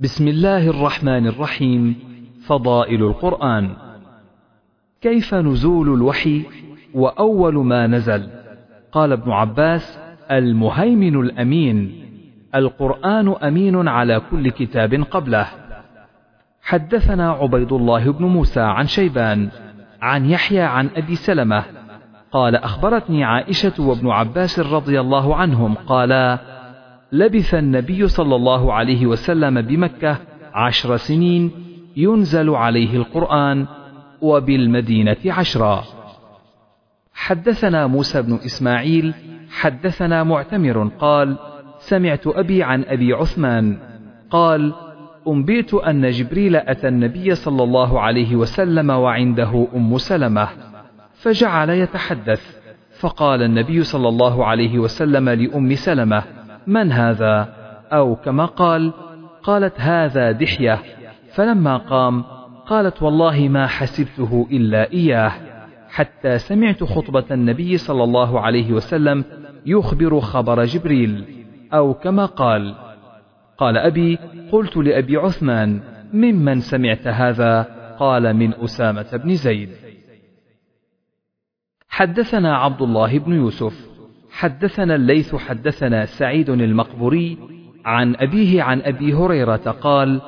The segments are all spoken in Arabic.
بسم الله الرحمن الرحيم. فضائل القرآن. كيف نزول الوحي وأول ما نزل؟ قال ابن عباس المهيمن الأمين. القرآن أمين على كل كتاب قبله. حدثنا عبيد الله بن موسى عن شيبان عن يحيى عن أبي سلمة. قال أخبرتني عائشة وابن عباس رضي الله عنهم قالا لبث النبي صلى الله عليه وسلم بمكة عشر سنين ينزل عليه القرآن وبالمدينة عشرا. حدثنا موسى بن إسماعيل حدثنا معتمر قال سمعت أبي عن أبي عثمان قال أنبئت أن جبريل أتى النبي صلى الله عليه وسلم وعنده أم سلمة فجعل يتحدث فقال النبي صلى الله عليه وسلم لأم سلمة من هذا؟ أو كما قال قالت هذا دحية. فلما قام قالت والله ما حسبته إلا إياه. حتى سمعت خطبة النبي صلى الله عليه وسلم يخبر خبر جبريل. أو كما قال قال أبي قلت لأبي عثمان ممن سمعت هذا؟ قال من أسامة بن زيد. حدثنا عبد الله بن يوسف. حدثنا الليث حدثنا سعيد المقبوري عن أبيه عن أبي هريرة قال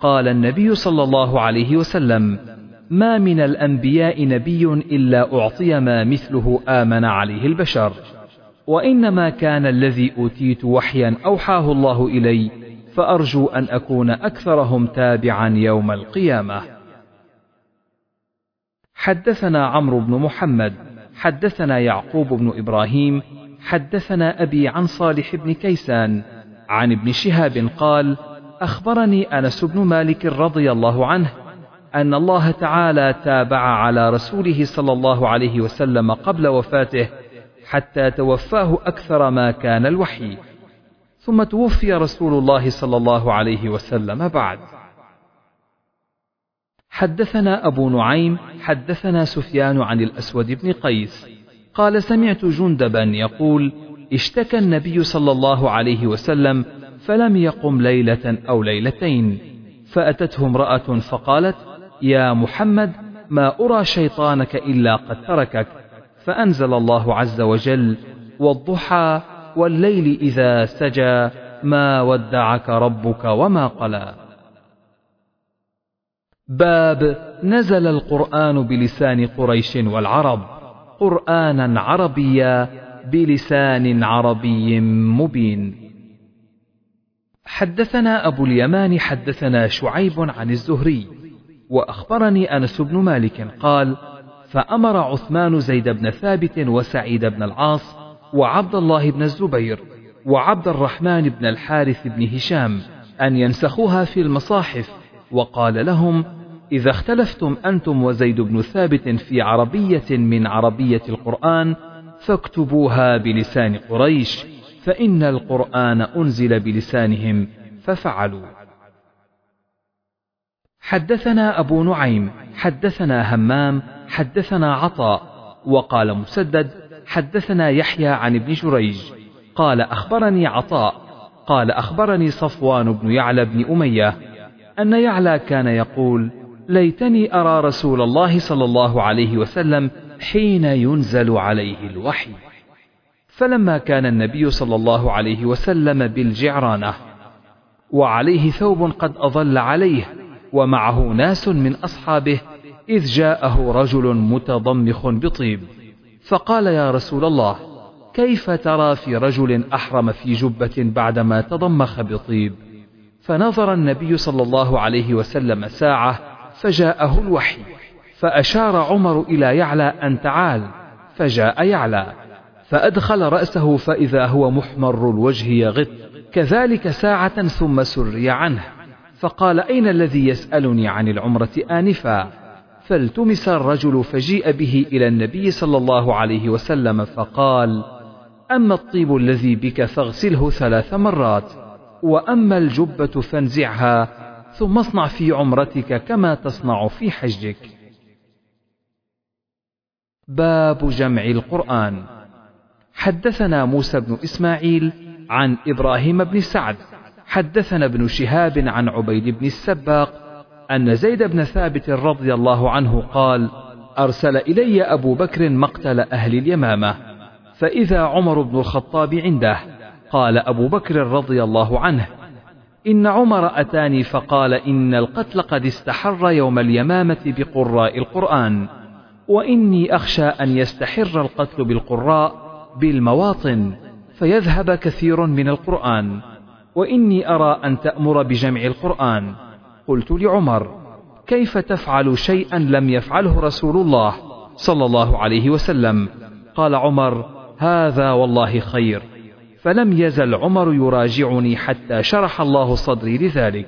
قال النبي صلى الله عليه وسلم ما من الأنبياء نبي إلا أعطي ما مثله آمن عليه البشر وإنما كان الذي أوتيت وحيا أوحاه الله إلي فأرجو أن أكون أكثرهم تابعا يوم القيامة. حدثنا عمرو بن محمد حدثنا يعقوب بن إبراهيم حدثنا أبي عن صالح بن كيسان عن ابن شهاب قال أخبرني أنس بن مالك رضي الله عنه أن الله تعالى تابع على رسوله صلى الله عليه وسلم قبل وفاته حتى توفاه أكثر ما كان الوحي. ثم توفي رسول الله صلى الله عليه وسلم بعد. حدثنا أبو نعيم حدثنا سفيان عن الأسود بن قيس. قال سمعت جندبا يقول اشتكى النبي صلى الله عليه وسلم فلم يقم ليلة أو ليلتين فأتته امرأة فقالت يا محمد ما أرى شيطانك إلا قد تركك فأنزل الله عز وجل والضحى والليل إذا سجى ما ودعك ربك وما قلى. باب نزل القرآن بلسان قريش والعرب. قرآنا عربيا بلسان عربي مبين. حدثنا أبو اليمان حدثنا شعيب عن الزهري، وأخبرني أنس بن مالك قال: فأمر عثمان زيد بن ثابت وسعيد بن العاص وعبد الله بن الزبير وعبد الرحمن بن الحارث بن هشام أن ينسخوها في المصاحف وقال لهم إذا اختلفتم أنتم وزيد بن ثابت في عربية من عربية القرآن فاكتبوها بلسان قريش فإن القرآن أنزل بلسانهم ففعلوا. حدثنا أبو نعيم، حدثنا همام، حدثنا عطاء، وقال مسدد: حدثنا يحيى عن ابن جريج، قال أخبرني عطاء، قال أخبرني صفوان بن يعلى بن أمية، أن يعلى كان يقول: ليتني أرى رسول الله صلى الله عليه وسلم حين ينزل عليه الوحي. فلما كان النبي صلى الله عليه وسلم بالجعرانة وعليه ثوب قد أظل عليه ومعه ناس من أصحابه إذ جاءه رجل متضمخ بطيب فقال يا رسول الله كيف ترى في رجل أحرم في جبة بعدما تضمخ بطيب؟ فنظر النبي صلى الله عليه وسلم ساعة فجاءه الوحي فأشار عمر إلى يعلى أن تعال فجاء يعلى فأدخل رأسه فإذا هو محمر الوجه يغط كذلك ساعة ثم سري عنه فقال أين الذي يسألني عن العمرة آنفا؟ فالتمس الرجل فجيء به إلى النبي صلى الله عليه وسلم فقال أما الطيب الذي بك فاغسله ثلاث مرات وأما الجبة فانزعها ثم اصنع في عمرتك كما تصنع في حجك. باب جمع القرآن. حدثنا موسى بن إسماعيل عن إبراهيم بن سعد. حدثنا ابن شهاب عن عبيد بن السباق أن زيد بن ثابت رضي الله عنه قال أرسل إلي أبو بكر مقتل أهل اليمامة فإذا عمر بن الخطاب عنده قال أبو بكر رضي الله عنه إن عمر أتاني فقال إن القتل قد استحر يوم اليمامة بقراء القرآن وإني أخشى أن يستحر القتل بالقراء بالمواطن فيذهب كثير من القرآن وإني أرى أن تأمر بجمع القرآن. قلت لعمر كيف تفعل شيئا لم يفعله رسول الله صلى الله عليه وسلم؟ قال عمر هذا والله خير. فلم يزل عمر يراجعني حتى شرح الله صدري لذلك.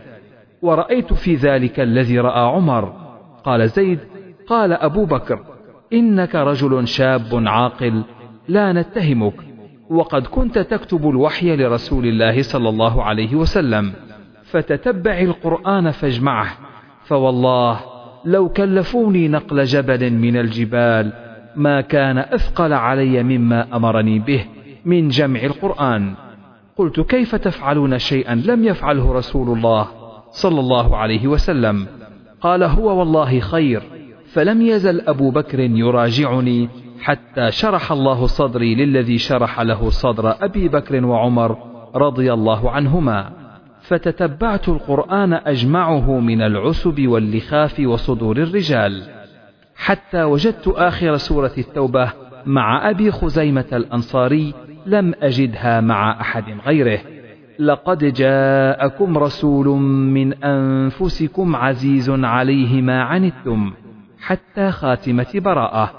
ورأيت في ذلك الذي رأى عمر. قال زيد قال أبو بكر إنك رجل شاب عاقل لا نتهمك. وقد كنت تكتب الوحي لرسول الله صلى الله عليه وسلم فتتبع القرآن فاجمعه. فوالله لو كلفوني نقل جبل من الجبال ما كان أثقل علي مما أمرني به. من جمع القرآن. قلت كيف تفعلون شيئا لم يفعله رسول الله صلى الله عليه وسلم؟ قال هو والله خير فلم يزل أبو بكر يراجعني حتى شرح الله صدري للذي شرح له صدر أبي بكر وعمر رضي الله عنهما. فتتبعت القرآن أجمعه من العسب واللخاف وصدور الرجال حتى وجدت آخر سورة التوبة مع أبي خزيمة الأنصاري لم أجدها مع أحد غيره. لقد جاءكم رسول من أنفسكم عزيز عليه ما عنتم حتى خاتمة براءة.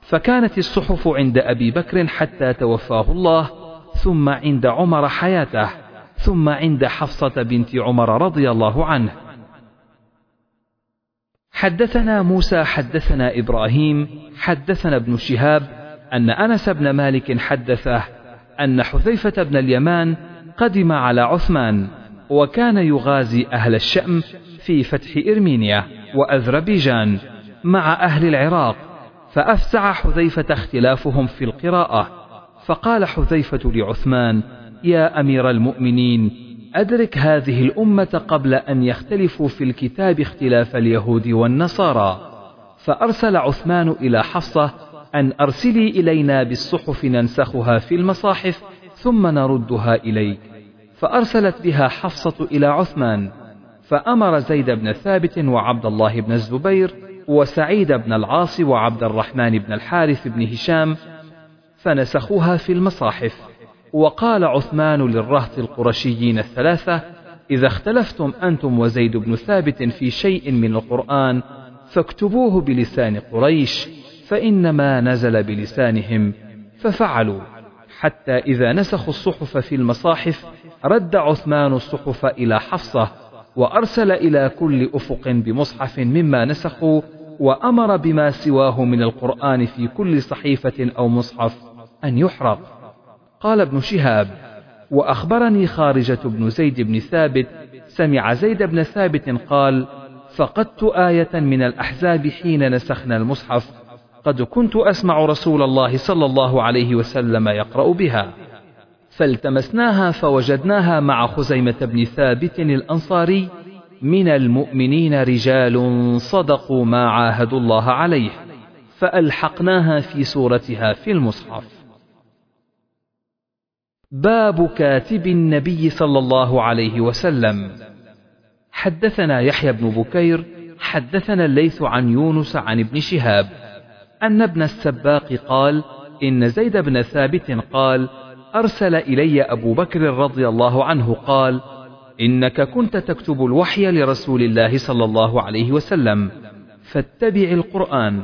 فكانت الصحف عند أبي بكر حتى توفاه الله ثم عند عمر حياته ثم عند حفصة بنت عمر رضي الله عنه. حدثنا موسى حدثنا إبراهيم حدثنا ابن شهاب أن أنس بن مالك حدثه أن حذيفة بن اليمان قدم على عثمان وكان يغازي أهل الشأم في فتح إرمينيا وأذربيجان مع أهل العراق فأفزع حذيفة اختلافهم في القراءة. فقال حذيفة لعثمان يا أمير المؤمنين أدرك هذه الأمة قبل أن يختلفوا في الكتاب اختلاف اليهود والنصارى. فأرسل عثمان إلى حفصة أن أرسلي إلينا بالصحف ننسخها في المصاحف ثم نردها إليك. فأرسلت بها حفصة إلى عثمان فأمر زيد بن ثابت وعبد الله بن الزبير وسعيد بن العاص وعبد الرحمن بن الحارث بن هشام فنسخوها في المصاحف. وقال عثمان للرهط القرشيين الثلاثة إذا اختلفتم أنتم وزيد بن ثابت في شيء من القرآن فاكتبوه بلسان قريش فإنما نزل بلسانهم ففعلوا حتى إذا نسخوا الصحف في المصاحف رد عثمان الصحف إلى حفصة وأرسل إلى كل أفق بمصحف مما نسخوا وأمر بما سواه من القرآن في كل صحيفة أو مصحف أن يحرق. قال ابن شهاب وأخبرني خارجة بن زيد بن ثابت سمع زيد بن ثابت قال فقدت آية من الأحزاب حين نسخنا المصحف قد كنت أسمع رسول الله صلى الله عليه وسلم يقرأ بها. فالتمسناها فوجدناها مع خزيمة بن ثابت الأنصاري. من المؤمنين رجال صدقوا ما عاهدوا الله عليه فألحقناها في سورتها في المصحف. باب كاتب النبي صلى الله عليه وسلم. حدثنا يحيى بن بكير حدثنا الليث عن يونس عن ابن شهاب. أن ابن السباق قال إن زيد بن ثابت قال أرسل إلي أبو بكر رضي الله عنه قال إنك كنت تكتب الوحي لرسول الله صلى الله عليه وسلم فاتبع القرآن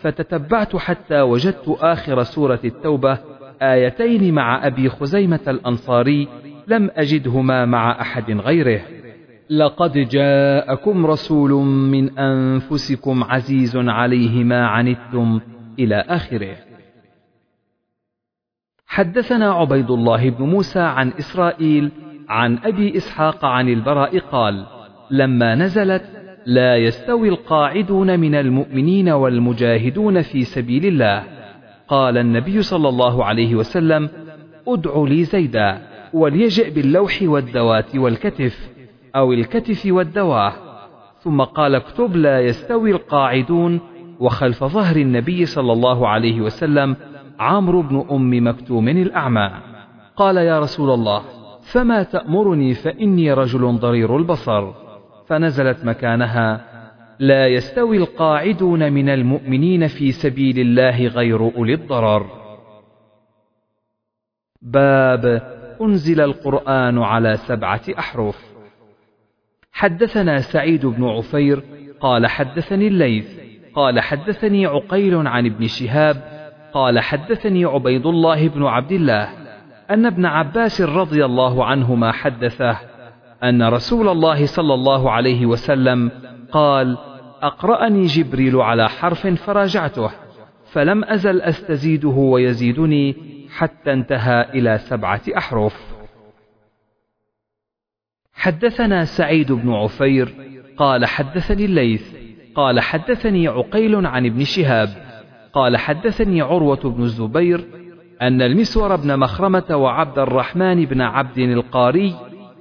فتتبعت حتى وجدت آخر سورة التوبة آيتين مع أبي خزيمة الأنصاري لم أجدهما مع أحد غيره. لقد جاءكم رسول من أنفسكم عزيز عليه ما عنتم إلى آخره. حدثنا عبيد الله بن موسى عن إسرائيل عن أبي إسحاق عن البراء قال لما نزلت لا يستوي القاعدون من المؤمنين والمجاهدون في سبيل الله. قال النبي صلى الله عليه وسلم ادع لي زيدا وليجئ باللوح والدوات والكتف. أو الكتف والدواه. ثم قال اكتب لا يستوي القاعدون. وخلف ظهر النبي صلى الله عليه وسلم عمرو بن أم مكتوم الأعمى. قال يا رسول الله فما تأمرني فإني رجل ضرير البصر. فنزلت مكانها لا يستوي القاعدون من المؤمنين في سبيل الله غير أولي الضرر. باب أنزل القرآن على سبعة أحرف. حدثنا سعيد بن عفير قال حدثني الليث قال حدثني عقيل عن ابن شهاب قال حدثني عبيد الله بن عبد الله أن ابن عباس رضي الله عنهما حدثه أن رسول الله صلى الله عليه وسلم قال أقرأني جبريل على حرف فراجعته فلم أزل أستزيده ويزيدني حتى انتهى إلى سبعة أحرف. حدثنا سعيد بن عفير قال حدثني الليث قال حدثني عقيل عن ابن شهاب قال حدثني عروة بن الزبير أن المسور بن مخرمة وعبد الرحمن بن عبد القاري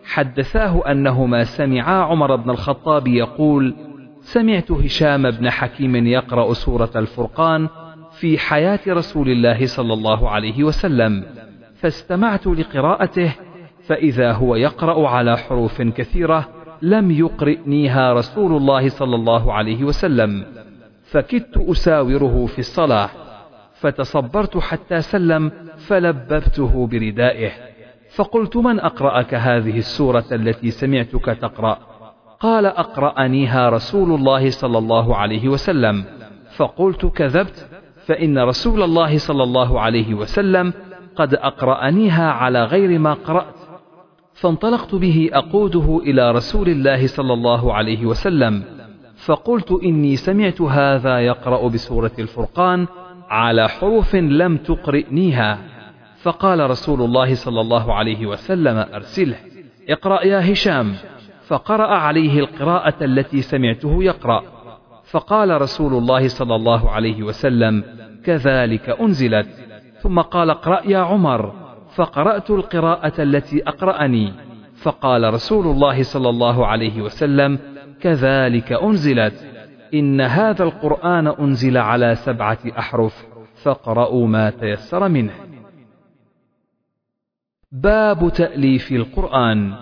حدثاه أنهما سمعا عمر بن الخطاب يقول سمعت هشام بن حكيم يقرأ سورة الفرقان في حياة رسول الله صلى الله عليه وسلم فاستمعت لقراءته فإذا هو يقرأ على حروف كثيرة لم يقرئنيها رسول الله صلى الله عليه وسلم فكدت أساوره في الصلاة فتصبرت حتى سلم فلببته بردائه. فقلت من أقرأك هذه السورة التي سمعتك تقرأ؟ قال أقرأنيها رسول الله صلى الله عليه وسلم. فقلت كذبت فإن رسول الله صلى الله عليه وسلم قد أقرأنيها على غير ما قرأت فانطلقت به أقوده إلى رسول الله صلى الله عليه وسلم فقلت إني سمعت هذا يقرأ بسورة الفرقان على حروف لم تقرئنيها. فقال رسول الله صلى الله عليه وسلم أرسله اقرأ يا هشام. فقرأ عليه القراءة التي سمعته يقرأ. فقال رسول الله صلى الله عليه وسلم كذلك أنزلت. ثم قال اقرأ يا عمر. فقرأت القراءة التي أقرأني. فقال رسول الله صلى الله عليه وسلم كذلك أنزلت. إن هذا القرآن أنزل على سبعة أحرف. فاقرأوا ما تيسر منه. باب تأليف القرآن.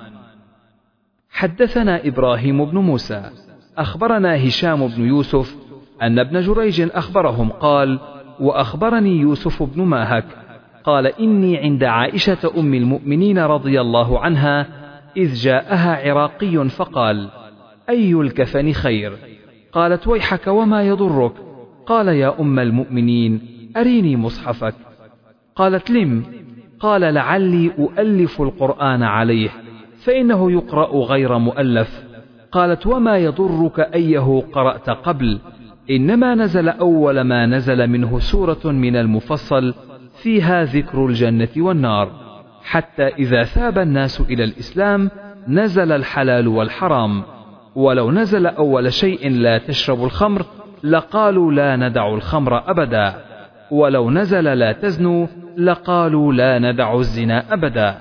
حدثنا إبراهيم بن موسى. أخبرنا هشام بن يوسف. أن ابن جريج أخبرهم قال وأخبرني يوسف بن ماهك. قال إني عند عائشة أم المؤمنين رضي الله عنها إذ جاءها عراقي فقال أي الكفن خير؟ قالت ويحك وما يضرك. قال يا أم المؤمنين أريني مصحفك. قالت لم؟ قال لعلي أؤلف القرآن عليه فإنه يقرأ غير مؤلف. قالت وما يضرك أيه قرأت قبل؟ إنما نزل أول ما نزل منه سورة من المفصل فيها ذكر الجنة والنار. حتى إذا ثاب الناس إلى الإسلام نزل الحلال والحرام. ولو نزل أول شيء لا تشرب الخمر لقالوا لا ندع الخمر أبدا. ولو نزل لا تزنوا لقالوا لا ندع الزنا أبدا.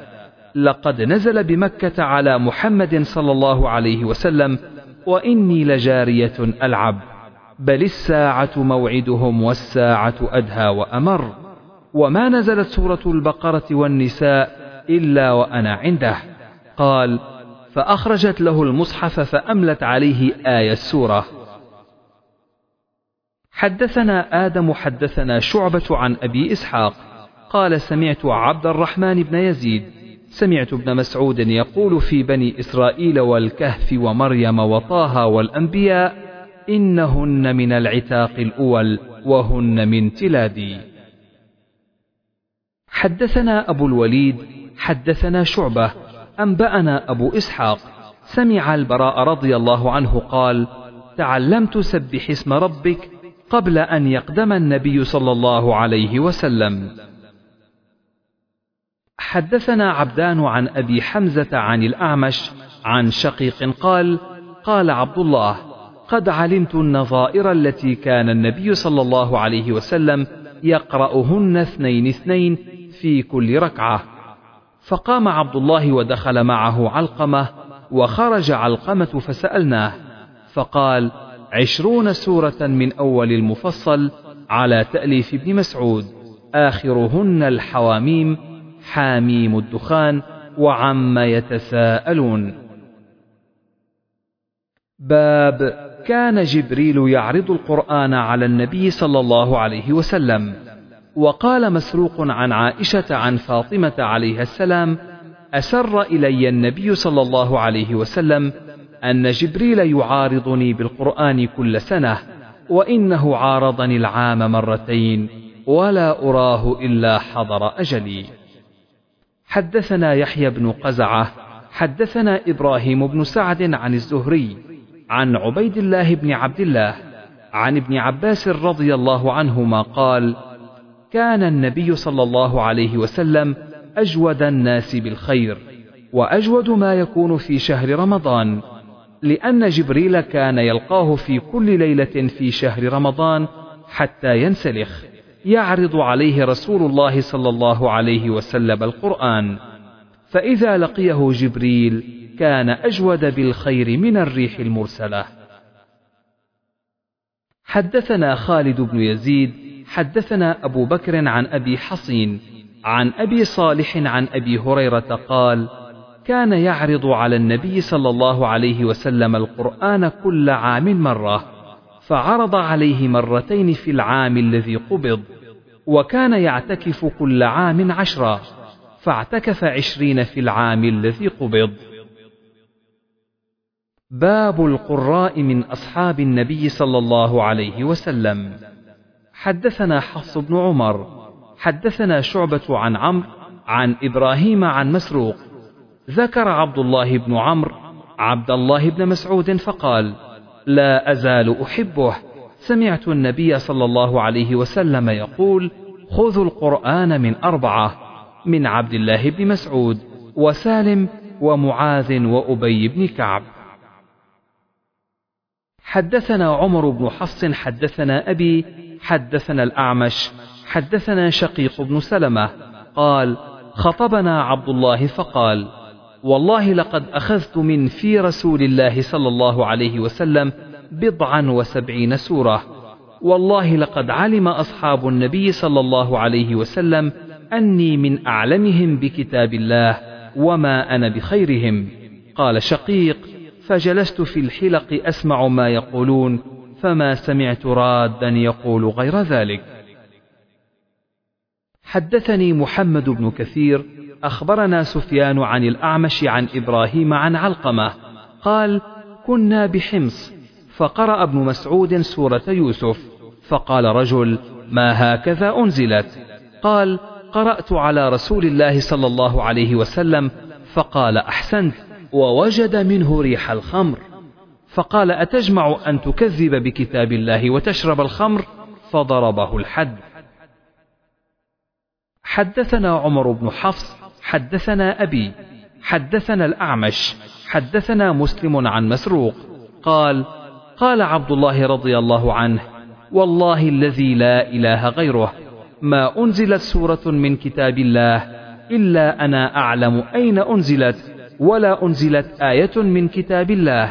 لقد نزل بمكة على محمد صلى الله عليه وسلم وإني لجارية ألعب. بل الساعة موعدهم والساعة أدهى وأمر. وما نزلت سورة البقرة والنساء إلا وأنا عنده. قال فأخرجت له المصحف فأملت عليه آية السورة. حدثنا آدم حدثنا شعبة عن أبي إسحاق. قال سمعت عبد الرحمن بن يزيد. سمعت ابن مسعود يقول في بني إسرائيل والكهف ومريم وطه والأنبياء إنهن من العتاق الأول وهن من تلادي. حدثنا أبو الوليد حدثنا شعبة أنبأنا أبو إسحاق سمع البراء رضي الله عنه قال تعلمت سبح اسم ربك قبل أن يقدم النبي صلى الله عليه وسلم. حدثنا عبدان عن أبي حمزة عن الأعمش عن شقيق قال قال عبد الله قد علمت النظائر التي كان النبي صلى الله عليه وسلم يقرأهن اثنين اثنين في كل ركعة. فقام عبد الله ودخل معه علقمة وخرج علقمة فسألناه فقال عشرون سورة من أول المفصل على تأليف ابن مسعود آخرهن الحواميم حاميم الدخان وعم يتساءلون. باب كان جبريل يعرض القرآن على النبي صلى الله عليه وسلم. وقال مسروق عن عائشة عن فاطمة عليها السلام أسر إلي النبي صلى الله عليه وسلم أن جبريل يعارضني بالقرآن كل سنة وإنه عارضني العام مرتين ولا أراه إلا حضر أجلي. حدثنا يحيى بن قزعة حدثنا إبراهيم بن سعد عن الزهري عن عبيد الله بن عبد الله عن ابن عباس رضي الله عنهما قال كان النبي صلى الله عليه وسلم أجود الناس بالخير وأجود ما يكون في شهر رمضان لأن جبريل كان يلقاه في كل ليلة في شهر رمضان حتى ينسلخ يعرض عليه رسول الله صلى الله عليه وسلم القرآن. فإذا لقيه جبريل كان أجود بالخير من الريح المرسلة. حدثنا خالد بن يزيد حدثنا أبو بكر عن أبي حصين عن أبي صالح عن أبي هريرة قال كان يعرض على النبي صلى الله عليه وسلم القرآن كل عام مرة فعرض عليه مرتين في العام الذي قبض وكان يعتكف كل عام عشرا فاعتكف عشرين في العام الذي قبض. باب القراء من أصحاب النبي صلى الله عليه وسلم. حدثنا حفص بن عمر حدثنا شعبة عن عمرو عن إبراهيم عن مسروق. ذكر عبد الله بن عمرو عبد الله بن مسعود فقال لا أزال أحبه. سمعت النبي صلى الله عليه وسلم يقول خذوا القرآن من أربعة من عبد الله بن مسعود وسالم ومعاذ وأبي بن كعب. حدثنا عمر بن حفص حدثنا أبي حدثنا الأعمش حدثنا شقيق بن سلمة قال خطبنا عبد الله فقال والله لقد أخذت من في رسول الله صلى الله عليه وسلم بضعا وسبعين سورة. والله لقد علم أصحاب النبي صلى الله عليه وسلم أني من أعلمهم بكتاب الله وما أنا بخيرهم. قال شقيق فجلست في الحلق أسمع ما يقولون فما سمعت رادا يقول غير ذلك. حدثني محمد بن كثير أخبرنا سفيان عن الأعمش عن إبراهيم عن علقمة قال كنا بحمص. فقرأ ابن مسعود سورة يوسف فقال رجل ما هكذا أنزلت؟ قال قرأت على رسول الله صلى الله عليه وسلم. فقال أحسنت. ووجد منه ريح الخمر. فقال أتجمع أن تكذب بكتاب الله وتشرب الخمر؟ فضربه الحد. حدثنا عمر بن حفص حدثنا أبي حدثنا الأعمش حدثنا مسلم عن مسروق. قال قال عبد الله رضي الله عنه والله الذي لا إله غيره. ما أنزلت سورة من كتاب الله إلا أنا أعلم أين أنزلت. ولا أنزلت آية من كتاب الله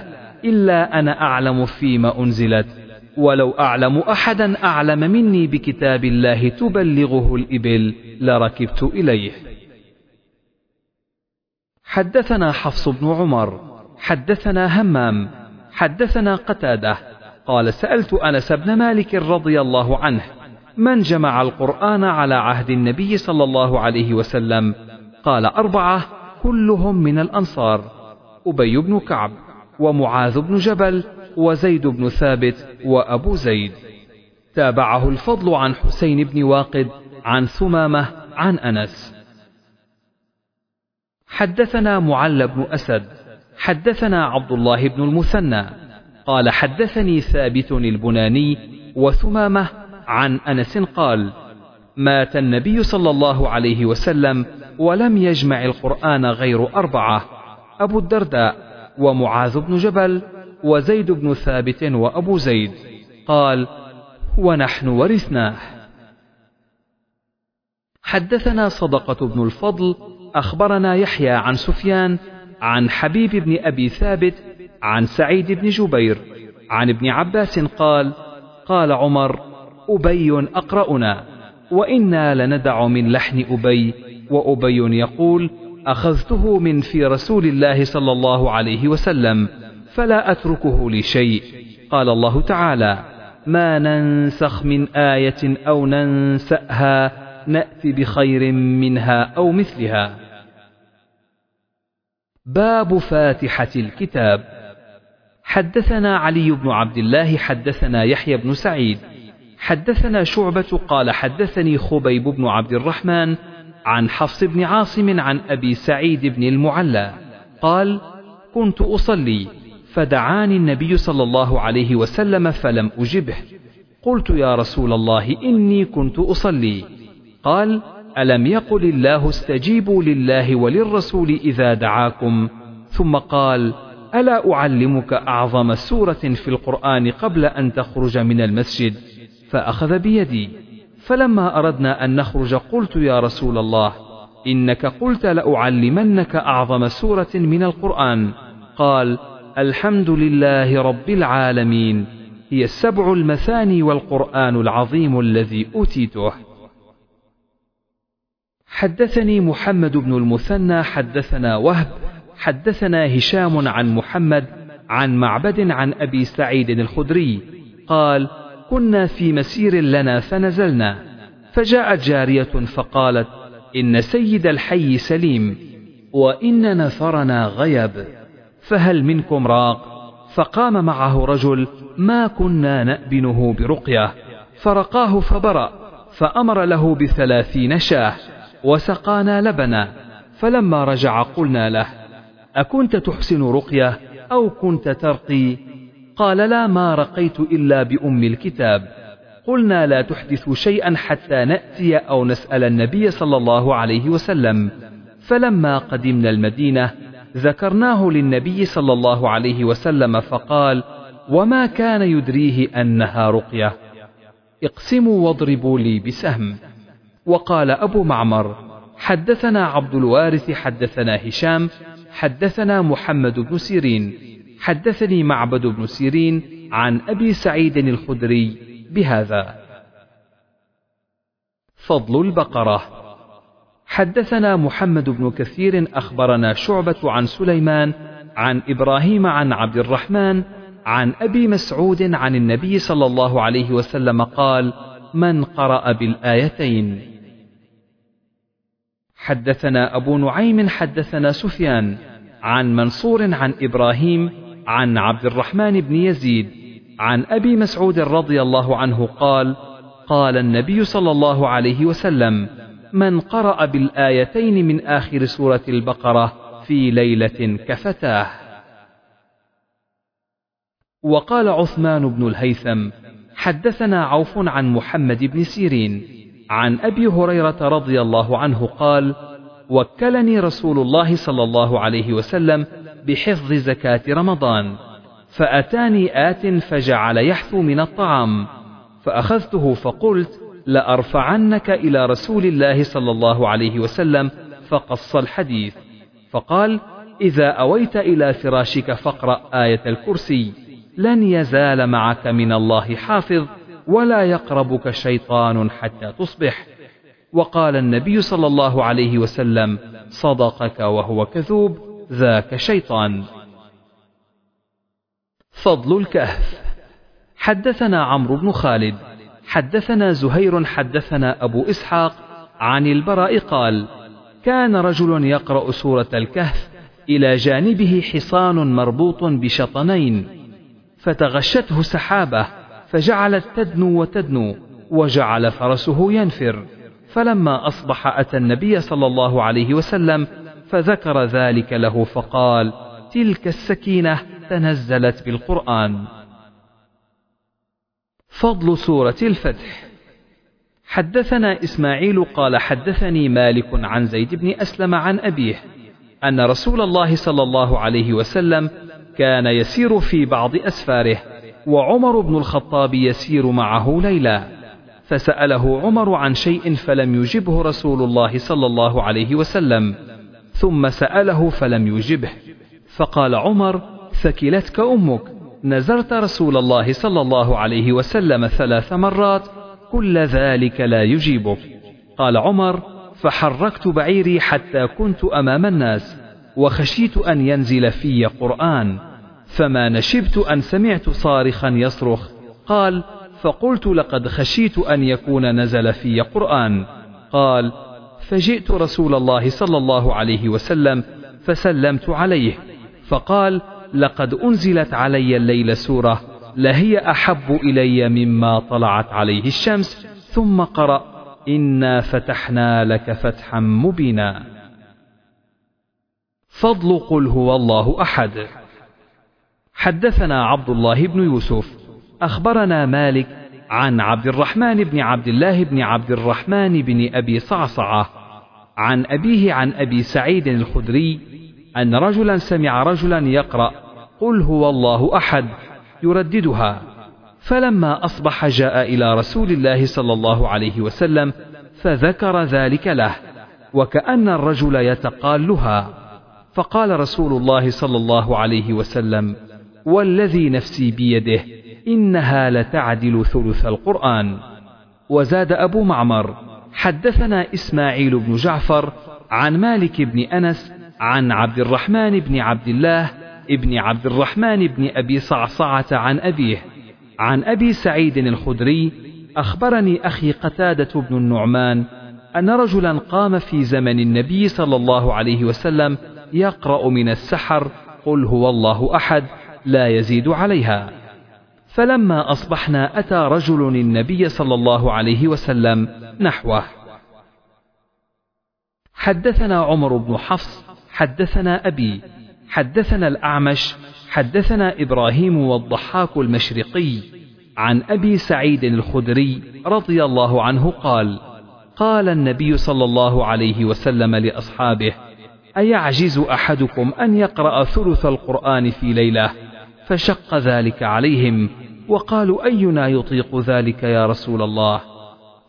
إلا أنا أعلم فيما أنزلت. ولو أعلم أحدا أعلم مني بكتاب الله تبلغه الإبل لركبت إليه. حدثنا حفص بن عمر حدثنا همام حدثنا قتادة. قال سألت أنس بن مالك رضي الله عنه من جمع القرآن على عهد النبي صلى الله عليه وسلم؟ قال أربعة كلهم من الأنصار أبي بن كعب ومعاذ بن جبل وزيد بن ثابت وأبو زيد. تابعه الفضل عن حسين بن واقد عن ثمامة عن أنس. حدثنا معل بن أسد حدثنا عبد الله بن المثنى قال حدثني ثابت البناني وثمامة عن أنس قال مات النبي صلى الله عليه وسلم ولم يجمع القرآن غير أربعة أبو الدرداء ومعاذ بن جبل وزيد بن ثابت وأبو زيد. قال ونحن ورثناه. حدثنا صدقة بن الفضل أخبرنا يحيى عن سفيان عن حبيب بن أبي ثابت عن سعيد بن جبير عن ابن عباس قال قال عمر أبي أقرأنا. وإنا لندع من لحن أبي وأبي يقول أخذته من في رسول الله صلى الله عليه وسلم فلا أتركه لشيء. قال الله تعالى ما ننسخ من آية أو ننسأها نأتي بخير منها أو مثلها. باب فاتحة الكتاب. حدثنا علي بن عبد الله حدثنا يحيى بن سعيد. حدثنا شعبة قال حدثني خبيب بن عبد الرحمن عن حفص بن عاصم عن أبي سعيد بن المعلى. قال كنت أصلي فدعاني النبي صلى الله عليه وسلم فلم أجبه. قلت يا رسول الله إني كنت أصلي. قال ألم يقل الله استجيبوا لله وللرسول إذا دعاكم؟ ثم قال ألا أعلمك أعظم سورة في القرآن قبل أن تخرج من المسجد؟ فأخذ بيدي. فلما أردنا أن نخرج قلت يا رسول الله إنك قلت لأعلمنك أعظم سورة من القرآن. قال الحمد لله رب العالمين هي السبع المثاني والقرآن العظيم الذي أوتيته. حدثني محمد بن المثنى حدثنا وهب حدثنا هشام عن محمد عن معبد عن أبي سعيد الخدري. قال كنا في مسير لنا فنزلنا. فجاءت جارية فقالت إن سيد الحي سليم وإن نفرنا غيب. فهل منكم راق؟ فقام معه رجل ما كنا نأبنه برقية. فرقاه فبرأ فأمر له بثلاثين شاة وسقانا لبنا. فلما رجع قلنا له أكنت تحسن رقية أو كنت ترقي؟ قال لا ما رقيت إلا بأم الكتاب. قلنا لا تحدث شيئا حتى نأتي أو نسأل النبي صلى الله عليه وسلم. فلما قدمنا المدينة ذكرناه للنبي صلى الله عليه وسلم فقال وما كان يدريه أنها رقية. اقسموا واضربوا لي بسهم. وقال أبو معمر حدثنا عبد الوارث حدثنا هشام حدثنا محمد بن سيرين. حدثني معبد بن سيرين عن أبي سعيد الخدري بهذا. فضل البقرة. حدثنا محمد بن كثير أخبرنا شعبة عن سليمان عن إبراهيم عن عبد الرحمن عن أبي مسعود عن النبي صلى الله عليه وسلم قال من قرأ بالآيتين؟ حدثنا أبو نعيم حدثنا سفيان عن منصور عن إبراهيم عن عبد الرحمن بن يزيد عن أبي مسعود رضي الله عنه قال قال النبي صلى الله عليه وسلم من قرأ بالآيتين من آخر سورة البقرة في ليلة كفتاه. وقال عثمان بن الهيثم حدثنا عوف عن محمد بن سيرين عن أبي هريرة رضي الله عنه قال وكلني رسول الله صلى الله عليه وسلم بحفظ زكاة رمضان. فأتاني آت فجعل يحثو من الطعام. فأخذته فقلت لأرفعنك إلى رسول الله صلى الله عليه وسلم فقص الحديث. فقال إذا أويت إلى فراشك فاقرأ آية الكرسي. لن يزال معك من الله حافظ ولا يقربك شيطان حتى تصبح. وقال النبي صلى الله عليه وسلم صدقك وهو كذوب. ذاك شيطان. فضل الكهف. حدثنا عمرو بن خالد. حدثنا زهير حدثنا أبو إسحاق عن البراء قال كان رجل يقرأ سورة الكهف إلى جانبه حصان مربوط بشطنين فتغشته سحابة فجعلت تدنو وتدنو وجعل فرسه ينفر. فلما أصبح أتى النبي صلى الله عليه وسلم فذكر ذلك له فقال تلك السكينة تنزلت بالقرآن. فضل سورة الفتح. حدثنا إسماعيل قال حدثني مالك عن زيد بن أسلم عن أبيه أن رسول الله صلى الله عليه وسلم كان يسير في بعض أسفاره وعمر بن الخطاب يسير معه ليلا. فسأله عمر عن شيء فلم يجبه رسول الله صلى الله عليه وسلم. ثم سأله فلم يجبه. فقال عمر ثكلتك أمك. نزرت رسول الله صلى الله عليه وسلم ثلاث مرات. كل ذلك لا يجيبك. قال عمر فحركت بعيري حتى كنت أمام الناس وخشيت أن ينزل في قرآن. فما نشبت أن سمعت صارخا يصرخ. قال فقلت لقد خشيت أن يكون نزل في قرآن. قال فجئت رسول الله صلى الله عليه وسلم فسلمت عليه فقال لقد أنزلت علي الليل سورة لهي أحب إلي مما طلعت عليه الشمس ثم قرأ إنا فتحنا لك فتحا مبينا. فضل قل هو الله أحد. حدثنا عبد الله بن يوسف أخبرنا مالك عن عبد الرحمن بن عبد الله بن عبد الرحمن بن أبي صعصعة عن أبيه عن أبي سعيد الخدري أن رجلا سمع رجلا يقرأ قل هو الله أحد يرددها. فلما أصبح جاء إلى رسول الله صلى الله عليه وسلم فذكر ذلك له وكأن الرجل يتقالها. فقال رسول الله صلى الله عليه وسلم والذي نفسي بيده إنها لتعدل ثلث القرآن. وزاد أبو معمر حدثنا إسماعيل بن جعفر عن مالك بن أنس عن عبد الرحمن بن عبد الله ابن عبد الرحمن بن أبي صعصعة عن أبيه عن أبي سعيد الخدري أخبرني أخي قتادة بن النعمان أن رجلا قام في زمن النبي صلى الله عليه وسلم يقرأ من السحر قل هو الله أحد لا يزيد عليها. فلما أصبحنا أتى رجل النبي صلى الله عليه وسلم نحوه. حدثنا عمر بن حفص حدثنا أبي حدثنا الأعمش حدثنا إبراهيم والضحاك المشرقي عن أبي سعيد الخدري رضي الله عنه قال قال النبي صلى الله عليه وسلم لأصحابه أيعجز أحدكم أن يقرأ ثلث القرآن في ليلة؟ فشق ذلك عليهم وقالوا أينا يطيق ذلك يا رسول الله؟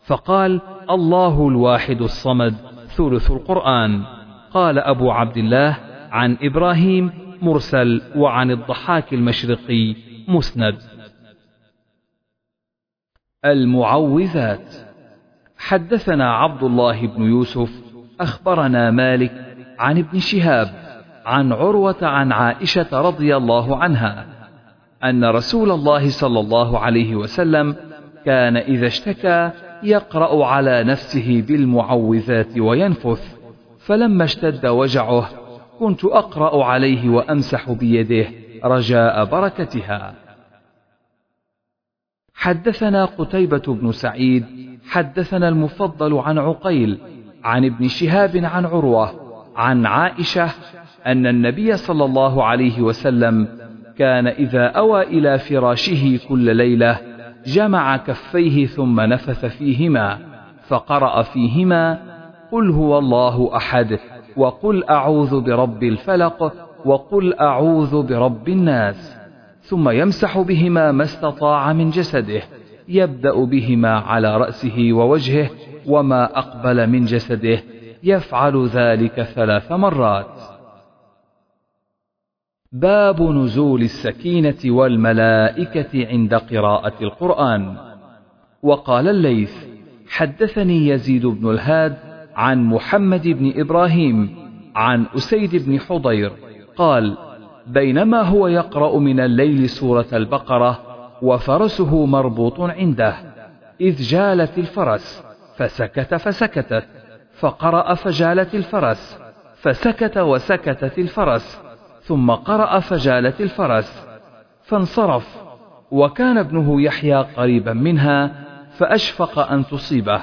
فقال الله الواحد الصمد ثلث القرآن. قال أبو عبد الله عن إبراهيم مرسل وعن الضحاك المشرقي مسند. المعوذات. حدثنا عبد الله بن يوسف أخبرنا مالك عن ابن شهاب. عن عروة عن عائشة رضي الله عنها أن رسول الله صلى الله عليه وسلم كان إذا اشتكى يقرأ على نفسه بالمعوذات وينفث فلما اشتد وجعه كنت أقرأ عليه وأمسح بيده رجاء بركتها. حدثنا قتيبة بن سعيد حدثنا المفضل عن عقيل عن ابن شهاب عن عروة عن عائشة أن النبي صلى الله عليه وسلم كان إذا أوى إلى فراشه كل ليلة جمع كفيه ثم نفث فيهما فقرأ فيهما قل هو الله أحد وقل أعوذ برب الفلق وقل أعوذ برب الناس ثم يمسح بهما ما استطاع من جسده يبدأ بهما على رأسه ووجهه وما أقبل من جسده يفعل ذلك ثلاث مرات باب نزول السكينة والملائكة عند قراءة القرآن. وقال الليث حدثني يزيد بن الهاد عن محمد بن إبراهيم عن أسيد بن حضير قال بينما هو يقرأ من الليل سورة البقرة وفرسه مربوط عنده إذ جالت الفرس فسكت فسكتت فقرأ فجالت الفرس فسكت وسكتت الفرس ثم قرأ فجالت الفرس فانصرف وكان ابنه يحيى قريبا منها فأشفق أن تصيبه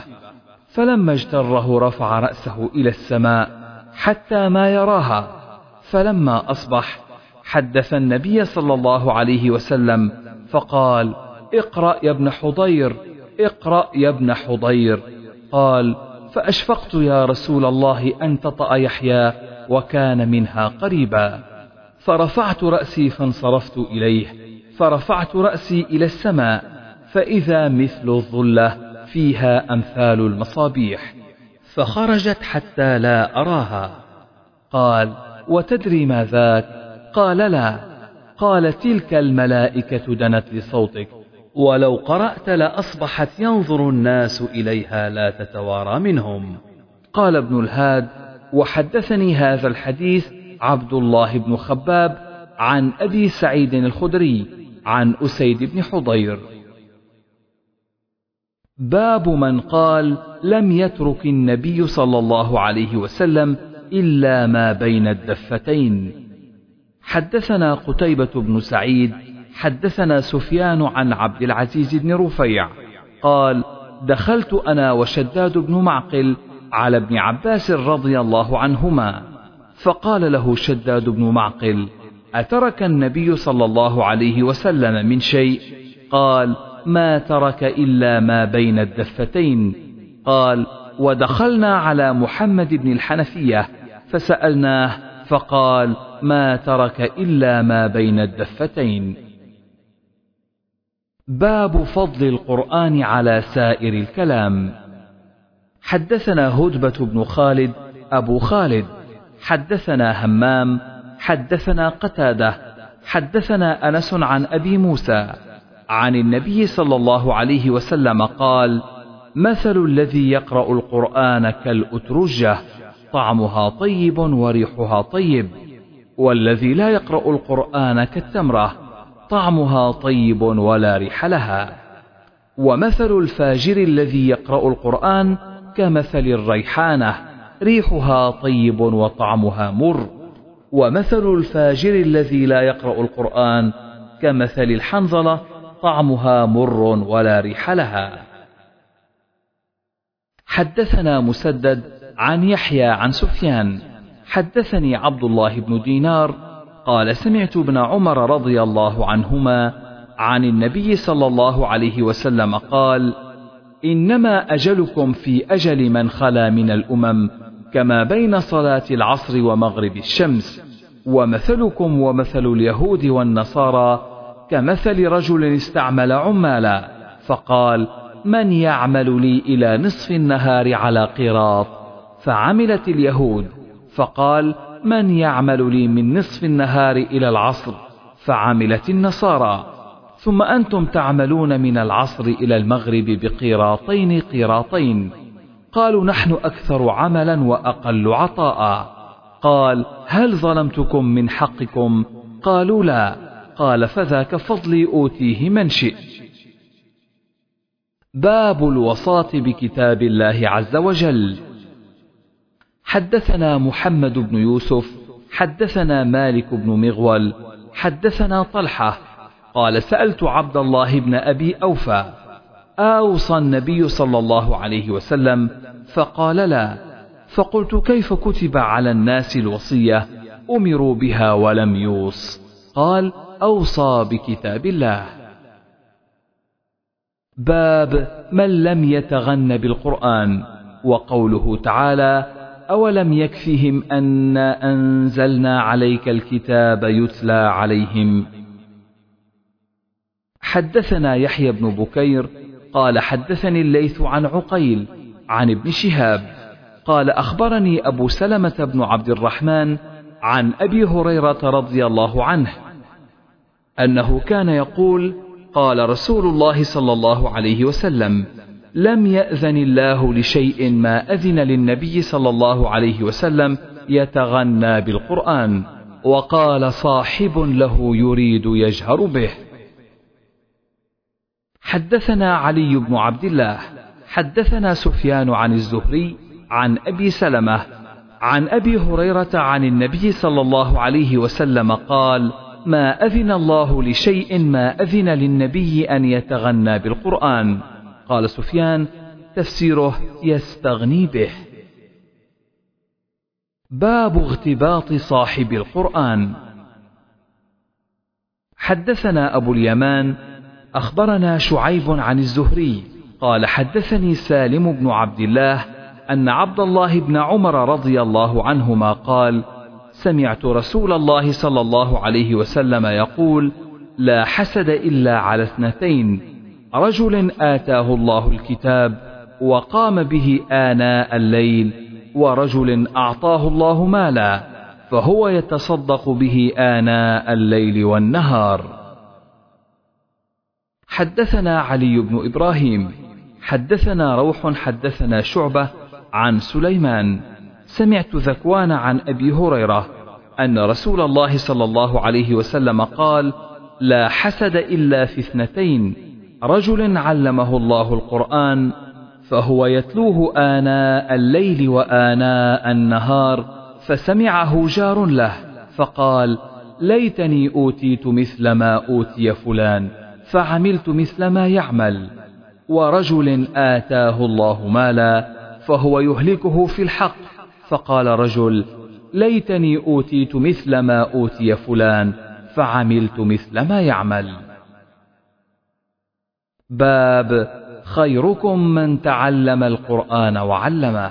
فلما اجتره رفع رأسه إلى السماء حتى ما يراها فلما أصبح حدث النبي صلى الله عليه وسلم فقال اقرأ يا ابن حضير اقرأ يا ابن حضير. قال فأشفقت يا رسول الله أن تطأ يحيى وكان منها قريبا. فرفعت رأسي فانصرفت إليه. فرفعت رأسي إلى السماء. فإذا مثل الظلة فيها أمثال المصابيح. فخرجت حتى لا أراها. قال وتدري ما ذاك؟ قال لا. قال تلك الملائكة دنت لصوتك. ولو قرأت لأصبحت ينظر الناس إليها لا تتوارى منهم. قال ابن الهاد وحدثني هذا الحديث عبد الله بن خباب عن أبي سعيد الخدري عن أسيد بن حضير. باب من قال لم يترك النبي صلى الله عليه وسلم إلا ما بين الدفتين. حدثنا قتيبة بن سعيد حدثنا سفيان عن عبد العزيز بن رفيع. قال دخلت أنا وشداد بن معقل على ابن عباس رضي الله عنهما. فقال له شداد بن معقل أترك النبي صلى الله عليه وسلم من شيء؟ قال ما ترك إلا ما بين الدفتين. قال ودخلنا على محمد بن الحنفية فسألناه فقال ما ترك إلا ما بين الدفتين. باب فضل القرآن على سائر الكلام. حدثنا هدبة بن خالد أبو خالد حدثنا همام حدثنا قتادة حدثنا أنس عن أبي موسى عن النبي صلى الله عليه وسلم قال مثل الذي يقرأ القرآن كالأترجة طعمها طيب وريحها طيب والذي لا يقرأ القرآن كالتمرة طعمها طيب ولا ريح لها. ومثل الفاجر الذي يقرأ القرآن كمثل الريحانة ريحها طيب وطعمها مر. ومثل الفاجر الذي لا يقرأ القرآن كمثل الحنظلة طعمها مر ولا ريح لها. حدثنا مسدد عن يحيى عن سفيان. حدثني عبد الله بن دينار قال سمعت ابن عمر رضي الله عنهما عن النبي صلى الله عليه وسلم قال إنما أجلكم في أجل من خلا من الأمم كما بين صلاة العصر ومغرب الشمس ومثلكم ومثل اليهود والنصارى كمثل رجل استعمل عمالا فقال من يعمل لي إلى نصف النهار على قراط؟ فعملت اليهود فقال من يعمل لي من نصف النهار إلى العصر؟ فعملت النصارى. ثم أنتم تعملون من العصر إلى المغرب بقيراطين قيراطين قالوا نحن أكثر عملا وأقل عطاء. قال هل ظلمتكم من حقكم؟ قالوا لا. قال فذاك فضلي أوتيه من شئت. باب الوصاة بكتاب الله عز وجل. حدثنا محمد بن يوسف حدثنا مالك بن مغول حدثنا طلحة. قال سألت عبد الله بن أبي أوفى أوصى النبي صلى الله عليه وسلم فقال لا. فقلت كيف كتب على الناس الوصية؟ أمروا بها ولم يوص. قال أوصى بكتاب الله. باب من لم يتغن بالقرآن. وقوله تعالى أولم يكفهم أنا أنزلنا عليك الكتاب يتلى عليهم؟ حدثنا يحيى بن بكير قال حدثني الليث عن عقيل عن ابن شهاب قال أخبرني أبو سلمة بن عبد الرحمن عن أبي هريرة رضي الله عنه أنه كان يقول قال رسول الله صلى الله عليه وسلم لم يأذن الله لشيء ما أذن للنبي صلى الله عليه وسلم يتغنى بالقرآن وقال صاحب له يريد يجهر به حدثنا علي بن عبد الله حدثنا سفيان عن الزهري عن أبي سلمة عن أبي هريرة عن النبي صلى الله عليه وسلم قال ما أذن الله لشيء ما أذن للنبي أن يتغنى بالقرآن. قال سفيان تفسيره يستغني به. باب اغتباط صاحب القرآن. حدثنا أبو اليمان أخبرنا شعيب عن الزهري. قال حدثني سالم بن عبد الله أن عبد الله بن عمر رضي الله عنهما قال سمعت رسول الله صلى الله عليه وسلم يقول لا حسد إلا على اثنتين. رجل آتاه الله الكتاب وقام به آناء الليل ورجل أعطاه الله مالا فهو يتصدق به آناء الليل والنهار. حدثنا علي بن إبراهيم حدثنا روح حدثنا شعبة عن سليمان. سمعت ذكوان عن أبي هريرة أن رسول الله صلى الله عليه وسلم قال لا حسد إلا في اثنتين رجل علمه الله القرآن فهو يتلوه آناء الليل وآناء النهار فسمعه جار له فقال ليتني أوتيت مثل ما أوتي فلان فعملت مثل ما يعمل. ورجل آتاه الله مالا فهو يهلكه في الحق. فقال رجل ليتني أوتيت مثل ما أوتي فلان فعملت مثل ما يعمل. باب خيركم من تعلم القرآن وعلمه.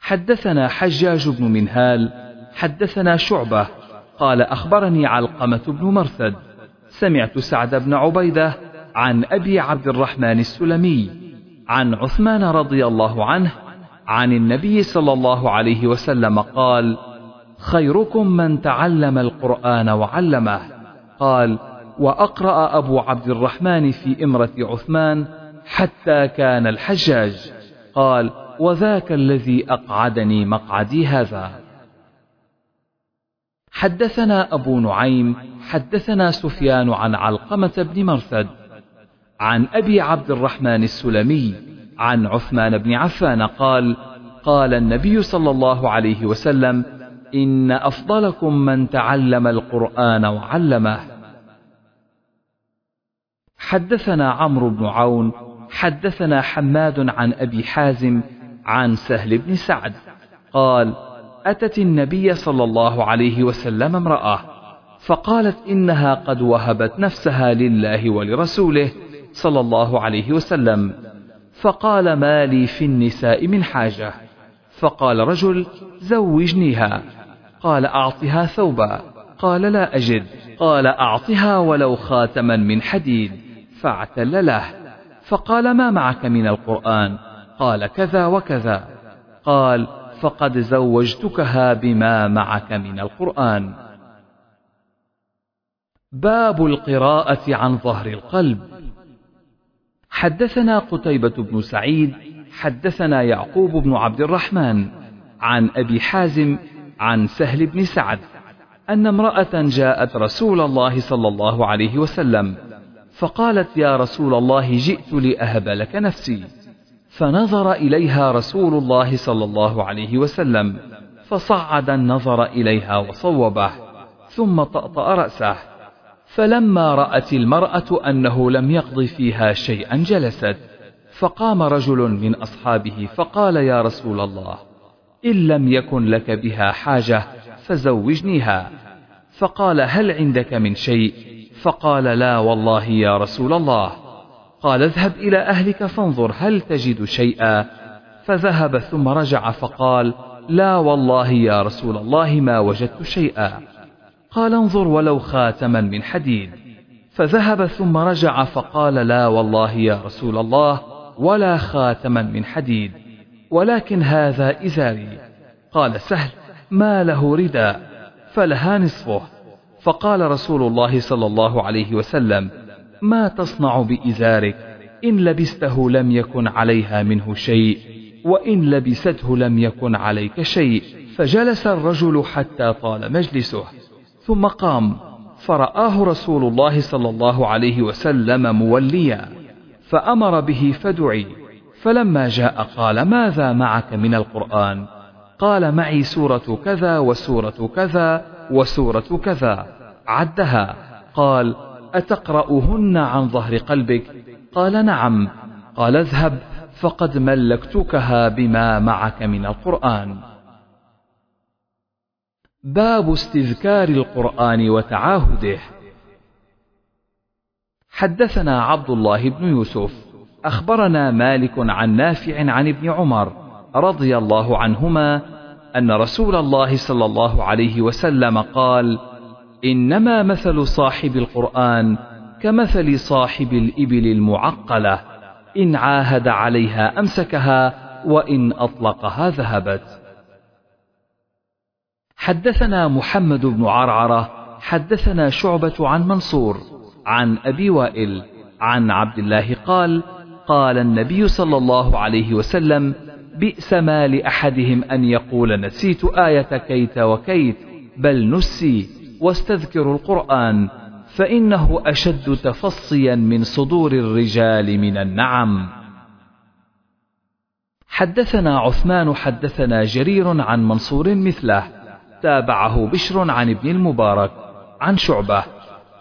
حدثنا حجاج بن منهال حدثنا شعبة قال أخبرني علقمة بن مرثد. سمعت سعد بن عبيدة عن أبي عبد الرحمن السلمي عن عثمان رضي الله عنه عن النبي صلى الله عليه وسلم قال خيركم من تعلم القرآن وعلمه. قال وأقرأ أبو عبد الرحمن في إمرة عثمان حتى كان الحجاج. قال وذاك الذي أقعدني مقعدي هذا. حدثنا أبو نعيم حدثنا سفيان عن علقمة بن مرثد عن أبي عبد الرحمن السلمي عن عثمان بن عفان قال قال النبي صلى الله عليه وسلم إن أفضلكم من تعلم القرآن وعلمه. حدثنا عمرو بن عون حدثنا حماد عن أبي حازم عن سهل بن سعد قال أتت النبي صلى الله عليه وسلم امرأة فقالت إنها قد وهبت نفسها لله ولرسوله صلى الله عليه وسلم. فقال ما لي في النساء من حاجة؟ فقال رجل زوجنيها. قال أعطها ثوبا. قال لا أجد. قال أعطها ولو خاتما من حديد. فاعتل له. فقال ما معك من القرآن؟ قال كذا وكذا. قال فقد زوجتكها بما معك من القرآن. باب القراءة عن ظهر القلب. حدثنا قتيبة بن سعيد حدثنا يعقوب بن عبد الرحمن عن أبي حازم عن سهل بن سعد أن امرأة جاءت رسول الله صلى الله عليه وسلم فقالت يا رسول الله جئت لأهب لك نفسي. فنظر إليها رسول الله صلى الله عليه وسلم فصعد النظر إليها وصوبه ثم طأطأ رأسه. فلما رأت المرأة أنه لم يقض فيها شيئا جلست فقام رجل من أصحابه فقال يا رسول الله إن لم يكن لك بها حاجة فزوجنيها. فقال هل عندك من شيء؟ فقال لا والله يا رسول الله. قال اذهب إلى أهلك فانظر هل تجد شيئا. فذهب ثم رجع فقال لا والله يا رسول الله ما وجدت شيئا. قال انظر ولو خاتما من حديد. فذهب ثم رجع فقال لا والله يا رسول الله ولا خاتما من حديد. ولكن هذا إزاري. قال سهل ما له رداء فلها نصفه. فقال رسول الله صلى الله عليه وسلم ما تصنع بإزارك؟ إن لبسته لم يكن عليها منه شيء وإن لبسته لم يكن عليك شيء. فجلس الرجل حتى طال مجلسه ثم قام فرآه رسول الله صلى الله عليه وسلم موليا فأمر به فدعي. فلما جاء قال ماذا معك من القرآن؟ قال معي سورة كذا وسورة كذا وسورة كذا. عدها قال أتقرأهن عن ظهر قلبك؟ قال نعم. قال اذهب فقد ملكتكها بما معك من القرآن. باب استذكار القرآن وتعاهده. حدثنا عبد الله بن يوسف. أخبرنا مالك عن نافع عن ابن عمر رضي الله عنهما أن رسول الله صلى الله عليه وسلم قال: إنما مثل صاحب القرآن كمثل صاحب الإبل المعقلة إن عاهد عليها أمسكها وإن أطلقها ذهبت. حدثنا محمد بن عرعرة حدثنا شعبة عن منصور عن أبي وائل عن عبد الله قال قال النبي صلى الله عليه وسلم بئس ما لأحدهم أن يقول نسيت آية كيت وكيت بل نسي واستذكر القرآن فإنه أشد تفصيا من صدور الرجال من النعم. حدثنا عثمان حدثنا جرير عن منصور مثله تابعه بشر عن ابن المبارك عن شعبة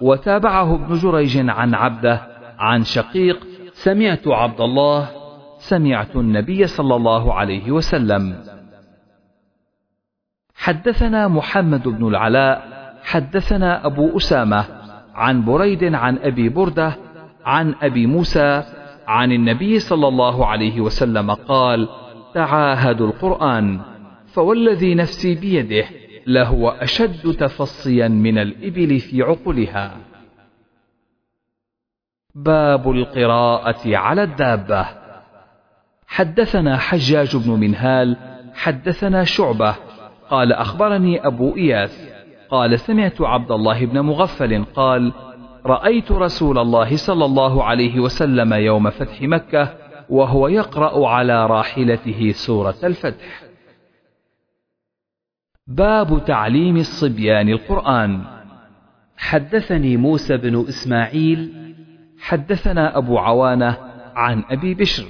وتابعه ابن جريج عن عبده عن شقيق سمعت عبد الله سمعت النبي صلى الله عليه وسلم. حدثنا محمد بن العلاء حدثنا أبو أسامة عن بريد عن أبي بردة عن أبي موسى عن النبي صلى الله عليه وسلم قال تعاهدوا القرآن فوالذي نفسي بيده لهو أشد تفصيا من الإبل في عقلها. باب القراءة على الدابة. حدثنا حجاج بن منهال حدثنا شعبة قال أخبرني أبو إياس قال سمعت عبد الله بن مغفل قال رأيت رسول الله صلى الله عليه وسلم يوم فتح مكة وهو يقرأ على راحلته سورة الفتح. باب تعليم الصبيان القرآن. حدثني موسى بن إسماعيل حدثنا أبو عوانة عن أبي بشر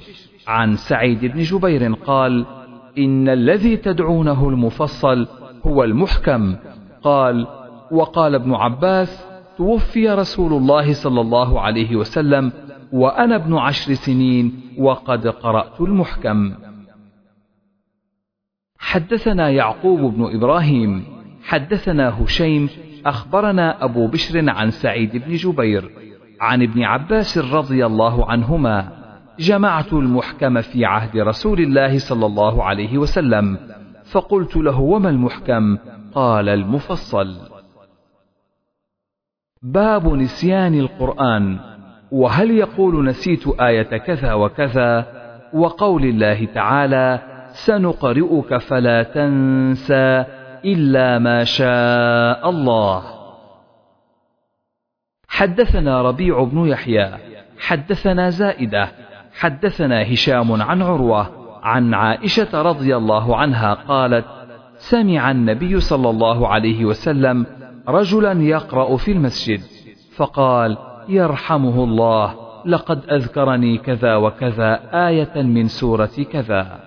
عن سعيد بن جبير قال إن الذي تدعونه المفصل هو المحكم قال وقال ابن عباس توفي رسول الله صلى الله عليه وسلم وأنا ابن عشر سنين وقد قرأت المحكم. حدثنا يعقوب بن إبراهيم حدثنا هشيم أخبرنا أبو بشر عن سعيد بن جبير عن ابن عباس رضي الله عنهما جمعت المحكم في عهد رسول الله صلى الله عليه وسلم فقلت له وما المحكم؟ قال المفصل. باب نسيان القرآن وهل يقول نسيت آية كذا وكذا وقول الله تعالى سنقرئك فلا تنسى إلا ما شاء الله حدثنا ربيع بن يحيى حدثنا زائدة حدثنا هشام عن عروة عن عائشة رضي الله عنها قالت سمع النبي صلى الله عليه وسلم رجلا يقرأ في المسجد فقال يرحمه الله لقد أذكرني كذا وكذا آية من سورة كذا.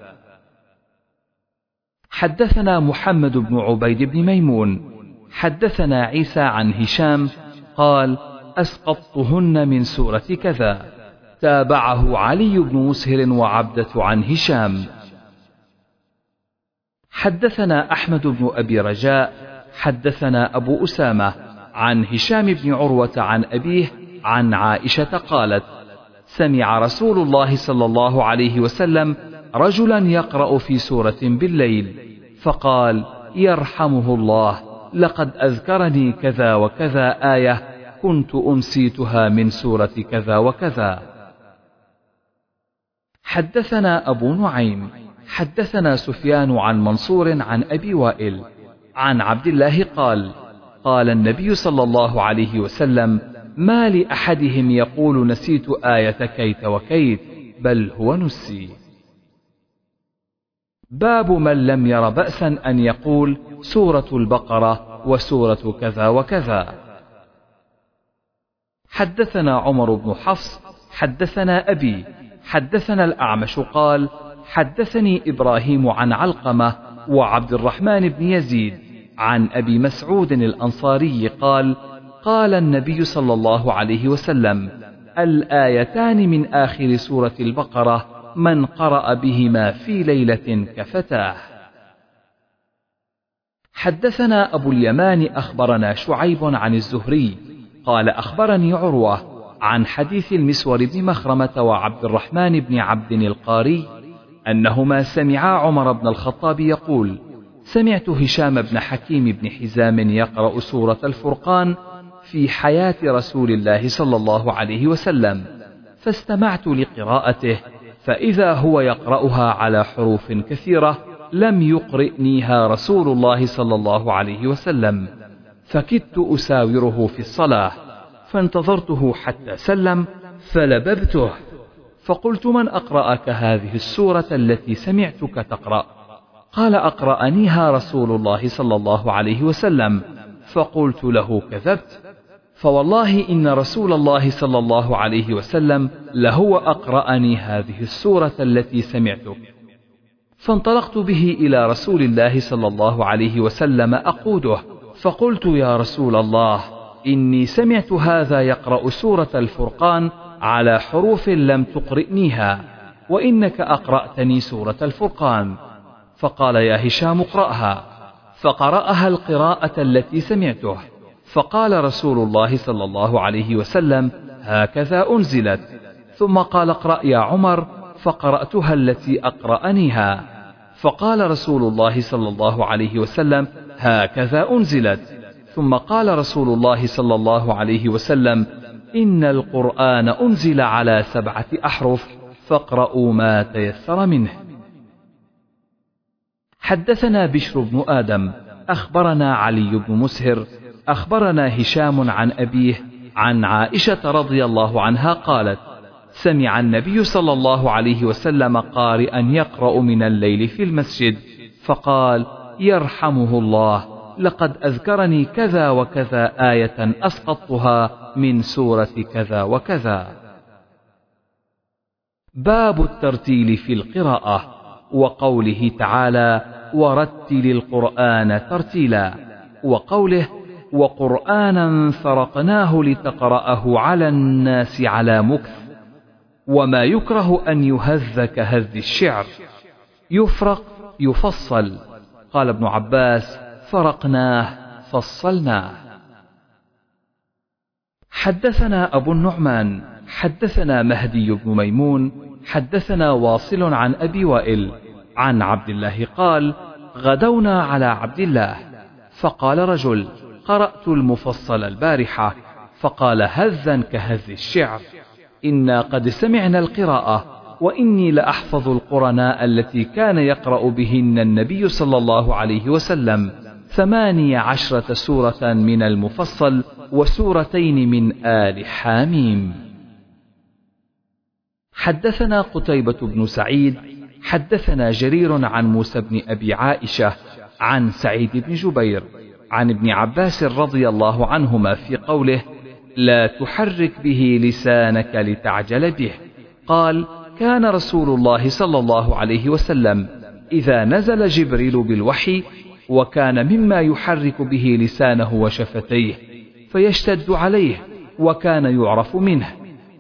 حدثنا محمد بن عبيد بن ميمون حدثنا عيسى عن هشام قال أسقطتهن من سورة كذا. تابعه علي بن مسهر وعبدة عن هشام. حدثنا أحمد بن أبي رجاء حدثنا أبو أسامة عن هشام بن عروة عن أبيه عن عائشة قالت سمع رسول الله صلى الله عليه وسلم رجلا يقرأ في سورة بالليل فقال يرحمه الله لقد أذكرني كذا وكذا آية كنت أنسيتها من سورة كذا وكذا. حدثنا أبو نعيم. حدثنا سفيان عن منصور عن أبي وائل. عن عبد الله قال قال النبي صلى الله عليه وسلم ما لأحدهم يقول نسيت آية كيت وكيت بل هو نسي. باب من لم ير بأسا أن يقول سورة البقرة وسورة كذا وكذا. حدثنا عمر بن حفص حدثنا أبي حدثنا الأعمش قال حدثني إبراهيم عن علقمة وعبد الرحمن بن يزيد عن أبي مسعود الأنصاري قال قال النبي صلى الله عليه وسلم الآيتان من آخر سورة البقرة من قرأ بهما في ليلة كفتاه. حدثنا أبو اليمان أخبرنا شعيب عن الزهري قال أخبرني عروة عن حديث المسور بن مخرمة وعبد الرحمن بن عبد القاري أنهما سمعا عمر بن الخطاب يقول سمعت هشام بن حكيم بن حزام يقرأ سورة الفرقان في حياة رسول الله صلى الله عليه وسلم فاستمعت لقراءته فإذا هو يقرأها على حروف كثيرة لم يقرئنيها رسول الله صلى الله عليه وسلم فكدت أساوره في الصلاة فانتظرته حتى سلم فلببته. فقلت من أقرأك هذه السورة التي سمعتك تقرأ؟ قال أقرأنيها رسول الله صلى الله عليه وسلم. فقلت له كذبت. فوالله إن رسول الله صلى الله عليه وسلم لهو أقرأني هذه السورة التي سمعتك. فانطلقت به إلى رسول الله صلى الله عليه وسلم أقوده. فقلت يا رسول الله إني سمعت هذا يقرأ سورة الفرقان على حروف لم تقرئنيها وإنك أقرأتني سورة الفرقان. فقال يا هشام اقرأها. فقرأها القراءة التي سمعته. فقال رسول الله صلى الله عليه وسلم هكذا أنزلت. ثم قال اقرأ يا عمر فقرأتها التي أقرأنيها. فقال رسول الله صلى الله عليه وسلم هكذا أنزلت. ثم قال رسول الله صلى الله عليه وسلم إن القرآن أنزل على سبعة أحرف فاقرأوا ما تيسر منه. حدثنا بشر بن آدم أخبرنا علي بن مسهر أخبرنا هشام عن أبيه عن عائشة رضي الله عنها قالت سمع النبي صلى الله عليه وسلم قارئا يقرأ من الليل في المسجد فقال يرحمه الله لقد أذكرني كذا وكذا آية أسقطتها من سورة كذا وكذا. باب الترتيل في القراءة وقوله تعالى ورتل القرآن ترتيلا وقوله وقرآنا فرقناه لتقرأه على الناس على مكث وما يكره أن يهذ كهذ الشعر. يفرق يفصل. قال ابن عباس فرقناه فصلناه. حدثنا أبو النعمان حدثنا مهدي بن ميمون حدثنا واصل عن أبي وائل عن عبد الله قال غدونا على عبد الله. فقال رجل قرأت المفصل البارحة. فقال هذا كهذ الشعر إنا قد سمعنا القراءة وإني لأحفظ القرناء التي كان يقرأ بهن النبي صلى الله عليه وسلم. ثماني عشرة سورة من المفصل وسورتين من آل حاميم حدثنا قتيبة بن سعيد حدثنا جرير عن موسى بن أبي عائشة عن سعيد بن جبير عن ابن عباس رضي الله عنهما في قوله لا تحرك به لسانك لتعجل به قال كان رسول الله صلى الله عليه وسلم إذا نزل جبريل بالوحي وكان مما يحرك به لسانه وشفتيه فيشتد عليه وكان يعرف منه.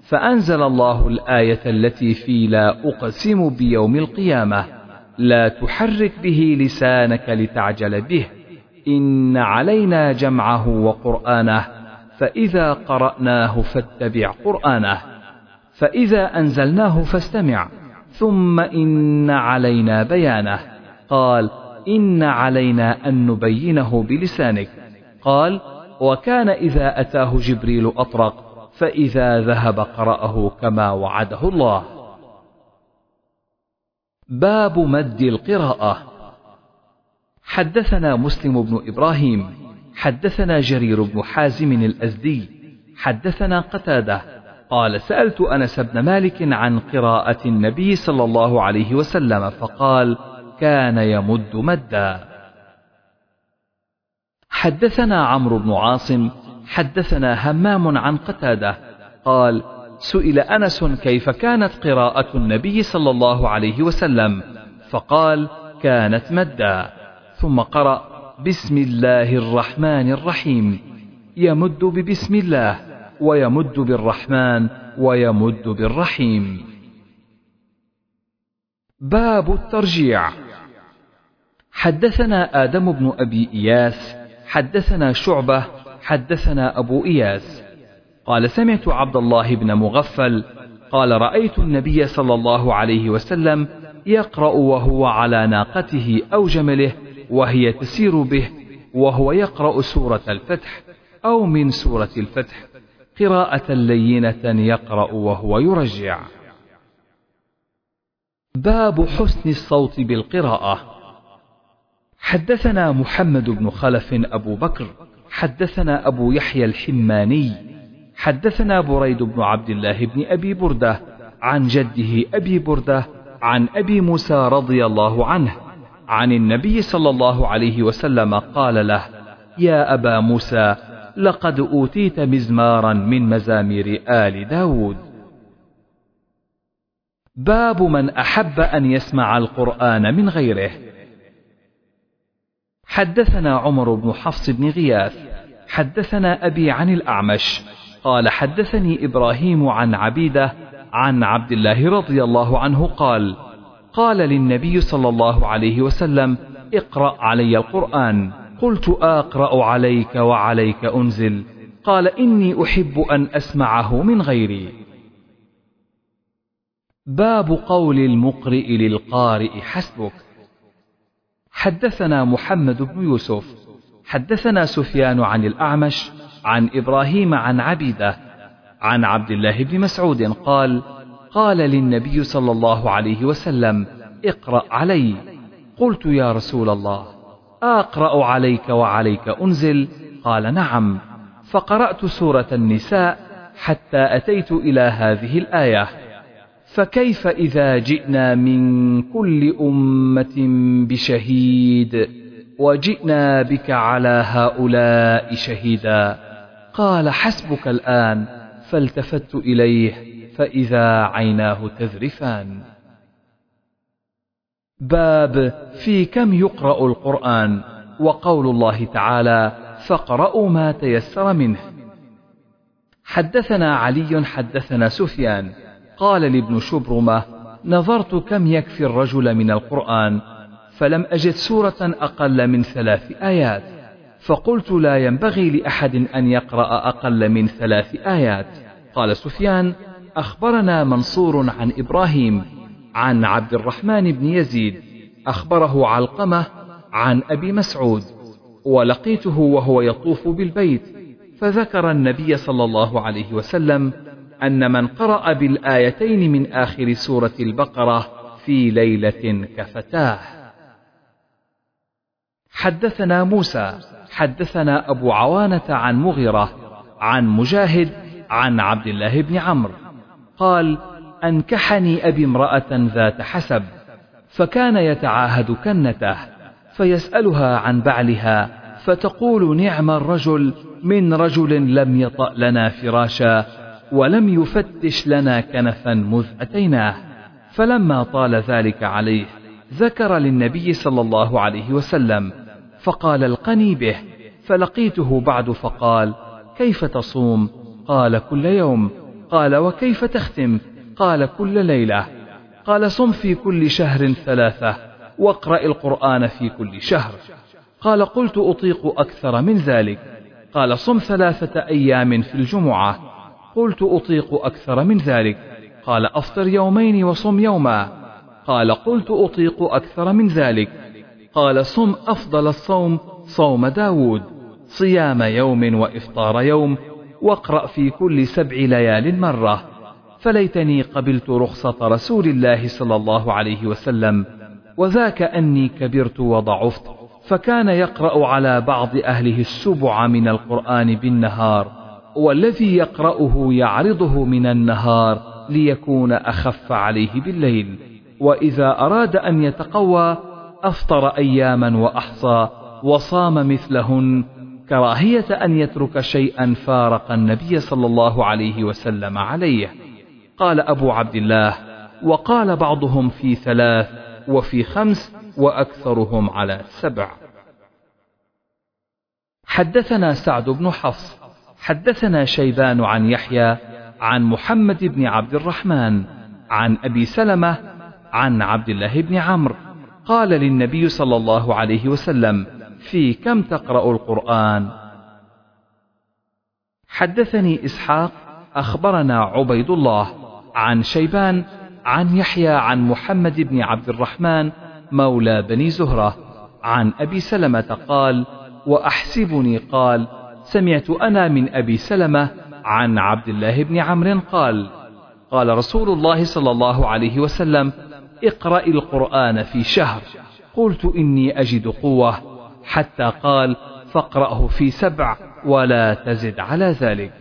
فأنزل الله الآية التي في لا أقسم بيوم القيامة لا تحرك به لسانك لتعجل به. إن علينا جمعه وقرآنه فإذا قرأناه فاتبع قرآنه. فإذا أنزلناه فاستمع ثم إن علينا بيانه. قال إن علينا أن نبينه بلسانك. قال وكان إذا أتاه جبريل أطرق فإذا ذهب قرأه كما وعده الله. باب مد القراءة. حدثنا مسلم بن إبراهيم حدثنا جرير بن حازم الأزدي حدثنا قتادة. قال سألت أنس بن مالك عن قراءة النبي صلى الله عليه وسلم فقال كان يمد مدا. حدثنا عمرو بن عاصم حدثنا همام عن قتادة قال سئل أنس كيف كانت قراءة النبي صلى الله عليه وسلم؟ فقال كانت مدا. ثم قرأ بسم الله الرحمن الرحيم. يمد ببسم الله ويمد بالرحمن ويمد بالرحيم. باب الترجيع. حدثنا آدم بن أبي إياس حدثنا شعبة حدثنا أبو إياس. قال سمعت عبد الله بن مغفل قال رأيت النبي صلى الله عليه وسلم يقرأ وهو على ناقته أو جمله وهي تسير به وهو يقرأ سورة الفتح أو من سورة الفتح قراءة لينة يقرأ وهو يرجع. باب حسن الصوت بالقراءة. حدثنا محمد بن خلف أبو بكر حدثنا أبو يحيى الحماني حدثنا بريد بن عبد الله بن أبي بردة عن جده أبي بردة عن أبي موسى رضي الله عنه عن النبي صلى الله عليه وسلم قال له يا أبا موسى لقد أوتيت مزمارا من مزامير آل داود. باب من أحب أن يسمع القرآن من غيره. حدثنا عمر بن حفص بن غياث حدثنا أبي عن الأعمش قال حدثني إبراهيم عن عبيدة عن عبد الله رضي الله عنه قال قال للنبي صلى الله عليه وسلم اقرأ علي القرآن قلت أقرأ عليك وعليك أنزل قال إني أحب أن أسمعه من غيري. باب قول المقرئ للقارئ حسبك. حدثنا محمد بن يوسف حدثنا سفيان عن الأعمش عن إبراهيم عن عبيدة عن عبد الله بن مسعود قال قال للنبي صلى الله عليه وسلم اقرأ علي. قلت يا رسول الله أقرأ عليك وعليك أنزل؟ قال نعم. فقرأت سورة النساء حتى أتيت إلى هذه الآية. فكيف إذا جئنا من كل أمة بشهيد وجئنا بك على هؤلاء شهيدا؟ قال حسبك الآن فالتفت إليه فإذا عيناه تذرفان. باب في كم يقرأ القرآن؟ وقول الله تعالى فاقرأوا ما تيسر منه. حدثنا علي حدثنا سفيان. قال لابن شبرمة نظرت كم يكفي الرجل من القرآن فلم أجد سورة أقل من ثلاث آيات فقلت لا ينبغي لأحد أن يقرأ أقل من ثلاث آيات. قال سفيان أخبرنا منصور عن إبراهيم عن عبد الرحمن بن يزيد أخبره علقمة عن أبي مسعود ولقيته وهو يطوف بالبيت فذكر النبي صلى الله عليه وسلم أن من قرأ بالآيتين من آخر سورة البقرة في ليلة كفتاه. حدثنا موسى، حدثنا أبو عوانة عن مغيرة، عن مجاهد، عن عبد الله بن عمرو، قال: أنكحني أبي امرأة ذات حسب، فكان يتعاهد كنته، فيسألها عن بعلها، فتقول نعم الرجل من رجل لم يطأ لنا فراشا ولم يفتش لنا كنفا مذ أتيناه فلما طال ذلك عليه ذكر للنبي صلى الله عليه وسلم فقال القني به فلقيته بعد فقال كيف تصوم؟ قال كل يوم. قال وكيف تختم؟ قال كل ليلة. قال صم في كل شهر ثلاثة واقرأ القرآن في كل شهر. قال قلت أطيق أكثر من ذلك. قال صم ثلاثة أيام في الجمعة. قلت أطيق أكثر من ذلك. قال أفطر يومين وصم يوما. قال قلت أطيق أكثر من ذلك. قال صم أفضل الصوم صوم داود. صيام يوم وإفطار يوم. واقرأ في كل سبع ليال مرة. فليتني قبلت رخصة رسول الله صلى الله عليه وسلم. وذاك أني كبرت وضعفت. فكان يقرأ على بعض أهله السبع من القرآن بالنهار. والذي يقرأه يعرضه من النهار ليكون أخف عليه بالليل. وإذا أراد أن يتقوى أفطر أياما وأحصى وصام مثلهن كراهية أن يترك شيئا فارق النبي صلى الله عليه وسلم عليه. قال أبو عبد الله وقال بعضهم في ثلاث وفي خمس وأكثرهم على سبع. حدثنا سعد بن حفص حدثنا شيبان عن يحيى عن محمد بن عبد الرحمن عن أبي سلمة عن عبد الله بن عمرو قال للنبي صلى الله عليه وسلم في كم تقرأ القرآن؟ حدثني إسحاق أخبرنا عبيد الله عن شيبان عن يحيى عن محمد بن عبد الرحمن مولى بني زهرة عن أبي سلمة قال وأحسبني قال سمعت أنا من أبي سلمة عن عبد الله بن عمرو قال قال رسول الله صلى الله عليه وسلم اقرأ القرآن في شهر. قلت إني أجد قوة. حتى قال فاقرأه في سبع ولا تزد على ذلك.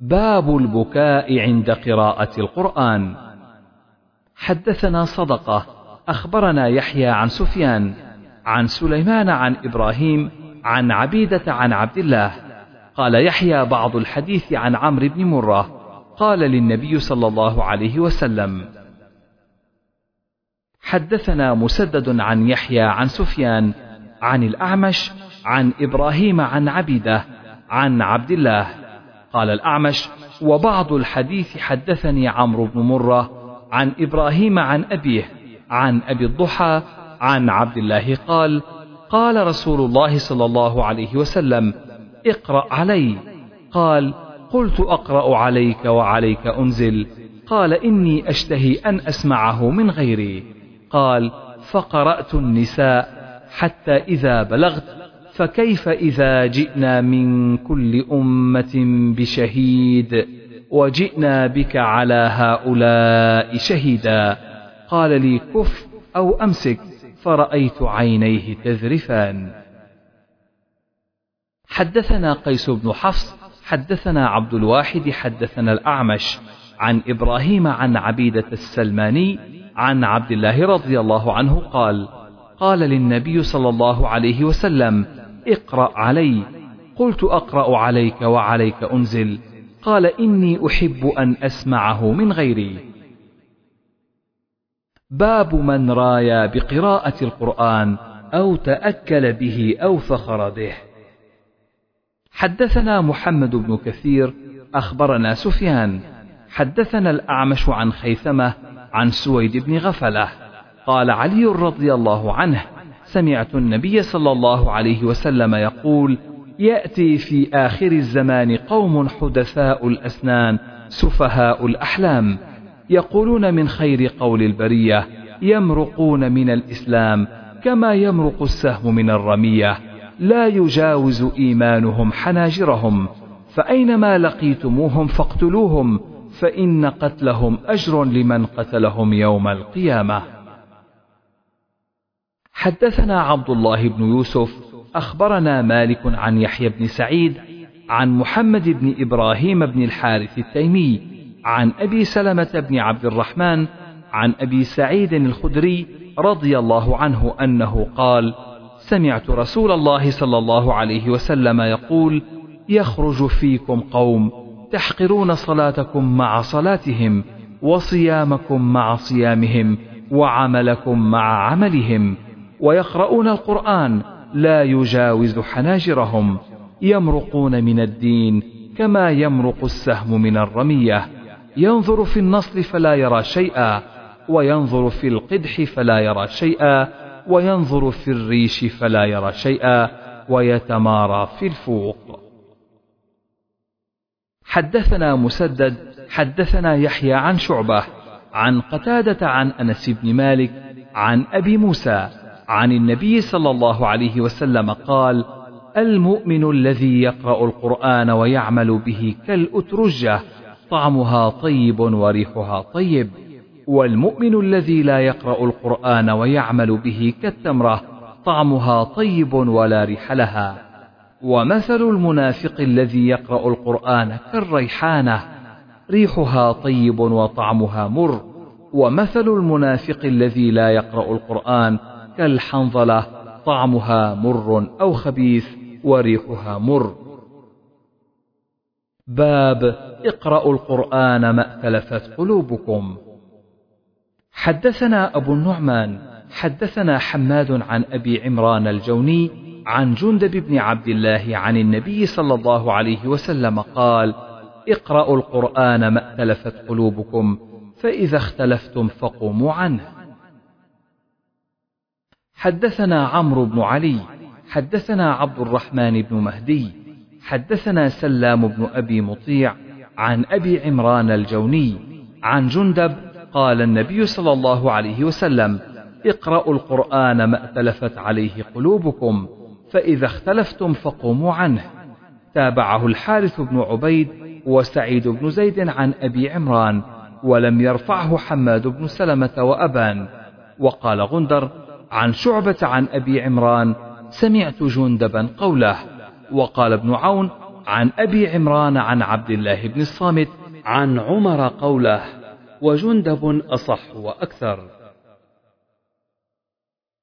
باب البكاء عند قراءة القرآن. حدثنا صدقة أخبرنا يحيى عن سفيان عن سليمان عن إبراهيم عن عبيدة عن عبد الله. قال يحيى بعض الحديث عن عمرو بن مرة. قال للنبي صلى الله عليه وسلم حدثنا مسدد عن يحيى عن سفيان عن الأعمش عن إبراهيم عن عبيدة عن عبد الله. قال الأعمش وبعض الحديث حدثني عمرو بن مرة عن إبراهيم عن أبيه عن أبي الضحى عن عبد الله قال قال رسول الله صلى الله عليه وسلم اقرأ علي. قال قلت أقرأ عليك وعليك أنزل. قال إني أشتهي أن أسمعه من غيري. قال فقرأت النساء حتى إذا بلغت فكيف إذا جئنا من كل أمة بشهيد وجئنا بك على هؤلاء شهيدا؟ قال لي كف أو أمسك. فرأيت عينيه تذرفان. حدثنا قيس بن حفص حدثنا عبد الواحد حدثنا الأعمش عن إبراهيم عن عبيدة السلماني عن عبد الله رضي الله عنه قال قال للنبي صلى الله عليه وسلم اقرأ علي. قلت أقرأ عليك وعليك أنزل. قال إني أحب أن أسمعه من غيري. باب من رايا بقراءة القرآن أو تأكل به أو فخر به. حدثنا محمد بن كثير أخبرنا سفيان. حدثنا الأعمش عن خيثمة عن سويد بن غفلة. قال علي رضي الله عنه سمعت النبي صلى الله عليه وسلم يقول يأتي في آخر الزمان قوم حدثاء الأسنان سفهاء الأحلام. يقولون من خير قول البرية يمرقون من الإسلام كما يمرق السهم من الرمية. لا يجاوز إيمانهم حناجرهم فأينما لقيتموهم فاقتلوهم فإن قتلهم أجر لمن قتلهم يوم القيامة. حدثنا عبد الله بن يوسف أخبرنا مالك عن يحيى بن سعيد عن محمد بن إبراهيم بن الحارث التيمي عن أبي سلمة بن عبد الرحمن عن أبي سعيد الخدري رضي الله عنه أنه قال سمعت رسول الله صلى الله عليه وسلم يقول يخرج فيكم قوم تحقرون صلاتكم مع صلاتهم وصيامكم مع صيامهم وعملكم مع عملهم ويقرؤون القرآن لا يجاوز حناجرهم يمرقون من الدين كما يمرق السهم من الرمية ينظر في النصل فلا يرى شيئا وينظر في القدح فلا يرى شيئا وينظر في الريش فلا يرى شيئا ويتمارى في الفوق. حدثنا مسدد حدثنا يحيى عن شعبة عن قتادة عن أنس بن مالك عن أبي موسى عن النبي صلى الله عليه وسلم قال المؤمن الذي يقرأ القرآن ويعمل به كالأترجة طعمها طيب وريحها طيب. والمؤمن الذي لا يقرأ القرآن ويعمل به كالتمرة طعمها طيب ولا ريح لها. ومثل المنافق الذي يقرأ القرآن كالريحانة ريحها طيب وطعمها مر. ومثل المنافق الذي لا يقرأ القرآن كالحنظلة طعمها مر أو خبيث وريحها مر. باب اقرأوا القرآن ما ائتلفت قلوبكم. حدثنا أبو النعمان حدثنا حماد عن أبي عمران الجوني عن جندب بن عبد الله عن النبي صلى الله عليه وسلم قال اقرأوا القرآن ما ائتلفت قلوبكم فإذا اختلفتم فقوموا عنه. حدثنا عمرو بن علي حدثنا عبد الرحمن بن مهدي حدثنا سلام بن أبي مطيع عن أبي عمران الجوني عن جندب قال النبي صلى الله عليه وسلم اقرأوا القرآن ما ائتلفت عليه قلوبكم فإذا اختلفتم فقوموا عنه. تابعه الحارث بن عبيد وسعيد بن زيد عن أبي عمران ولم يرفعه حماد بن سلمة وأبان. وقال غندر عن شعبة عن أبي عمران سمعت جندبا قوله وقال ابن عون عن أبي عمران عن عبد الله بن الصامت عن عمر قوله وجندب أصح وأكثر.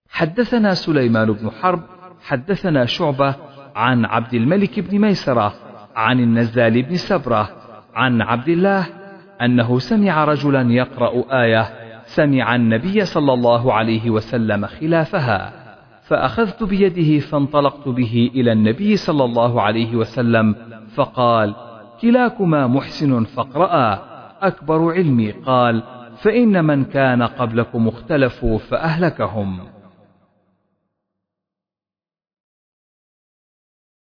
حدثنا سليمان بن حرب حدثنا شعبة عن عبد الملك بن ميسرة عن النزال بن سبرة عن عبد الله أنه سمع رجلا يقرأ آية سمع النبي صلى الله عليه وسلم خلافها. فأخذت بيده فانطلقت به إلى النبي صلى الله عليه وسلم فقال كلاكما محسن فاقرأ أكبر علمي قال فإن من كان قبلكم اختلفوا فأهلكهم.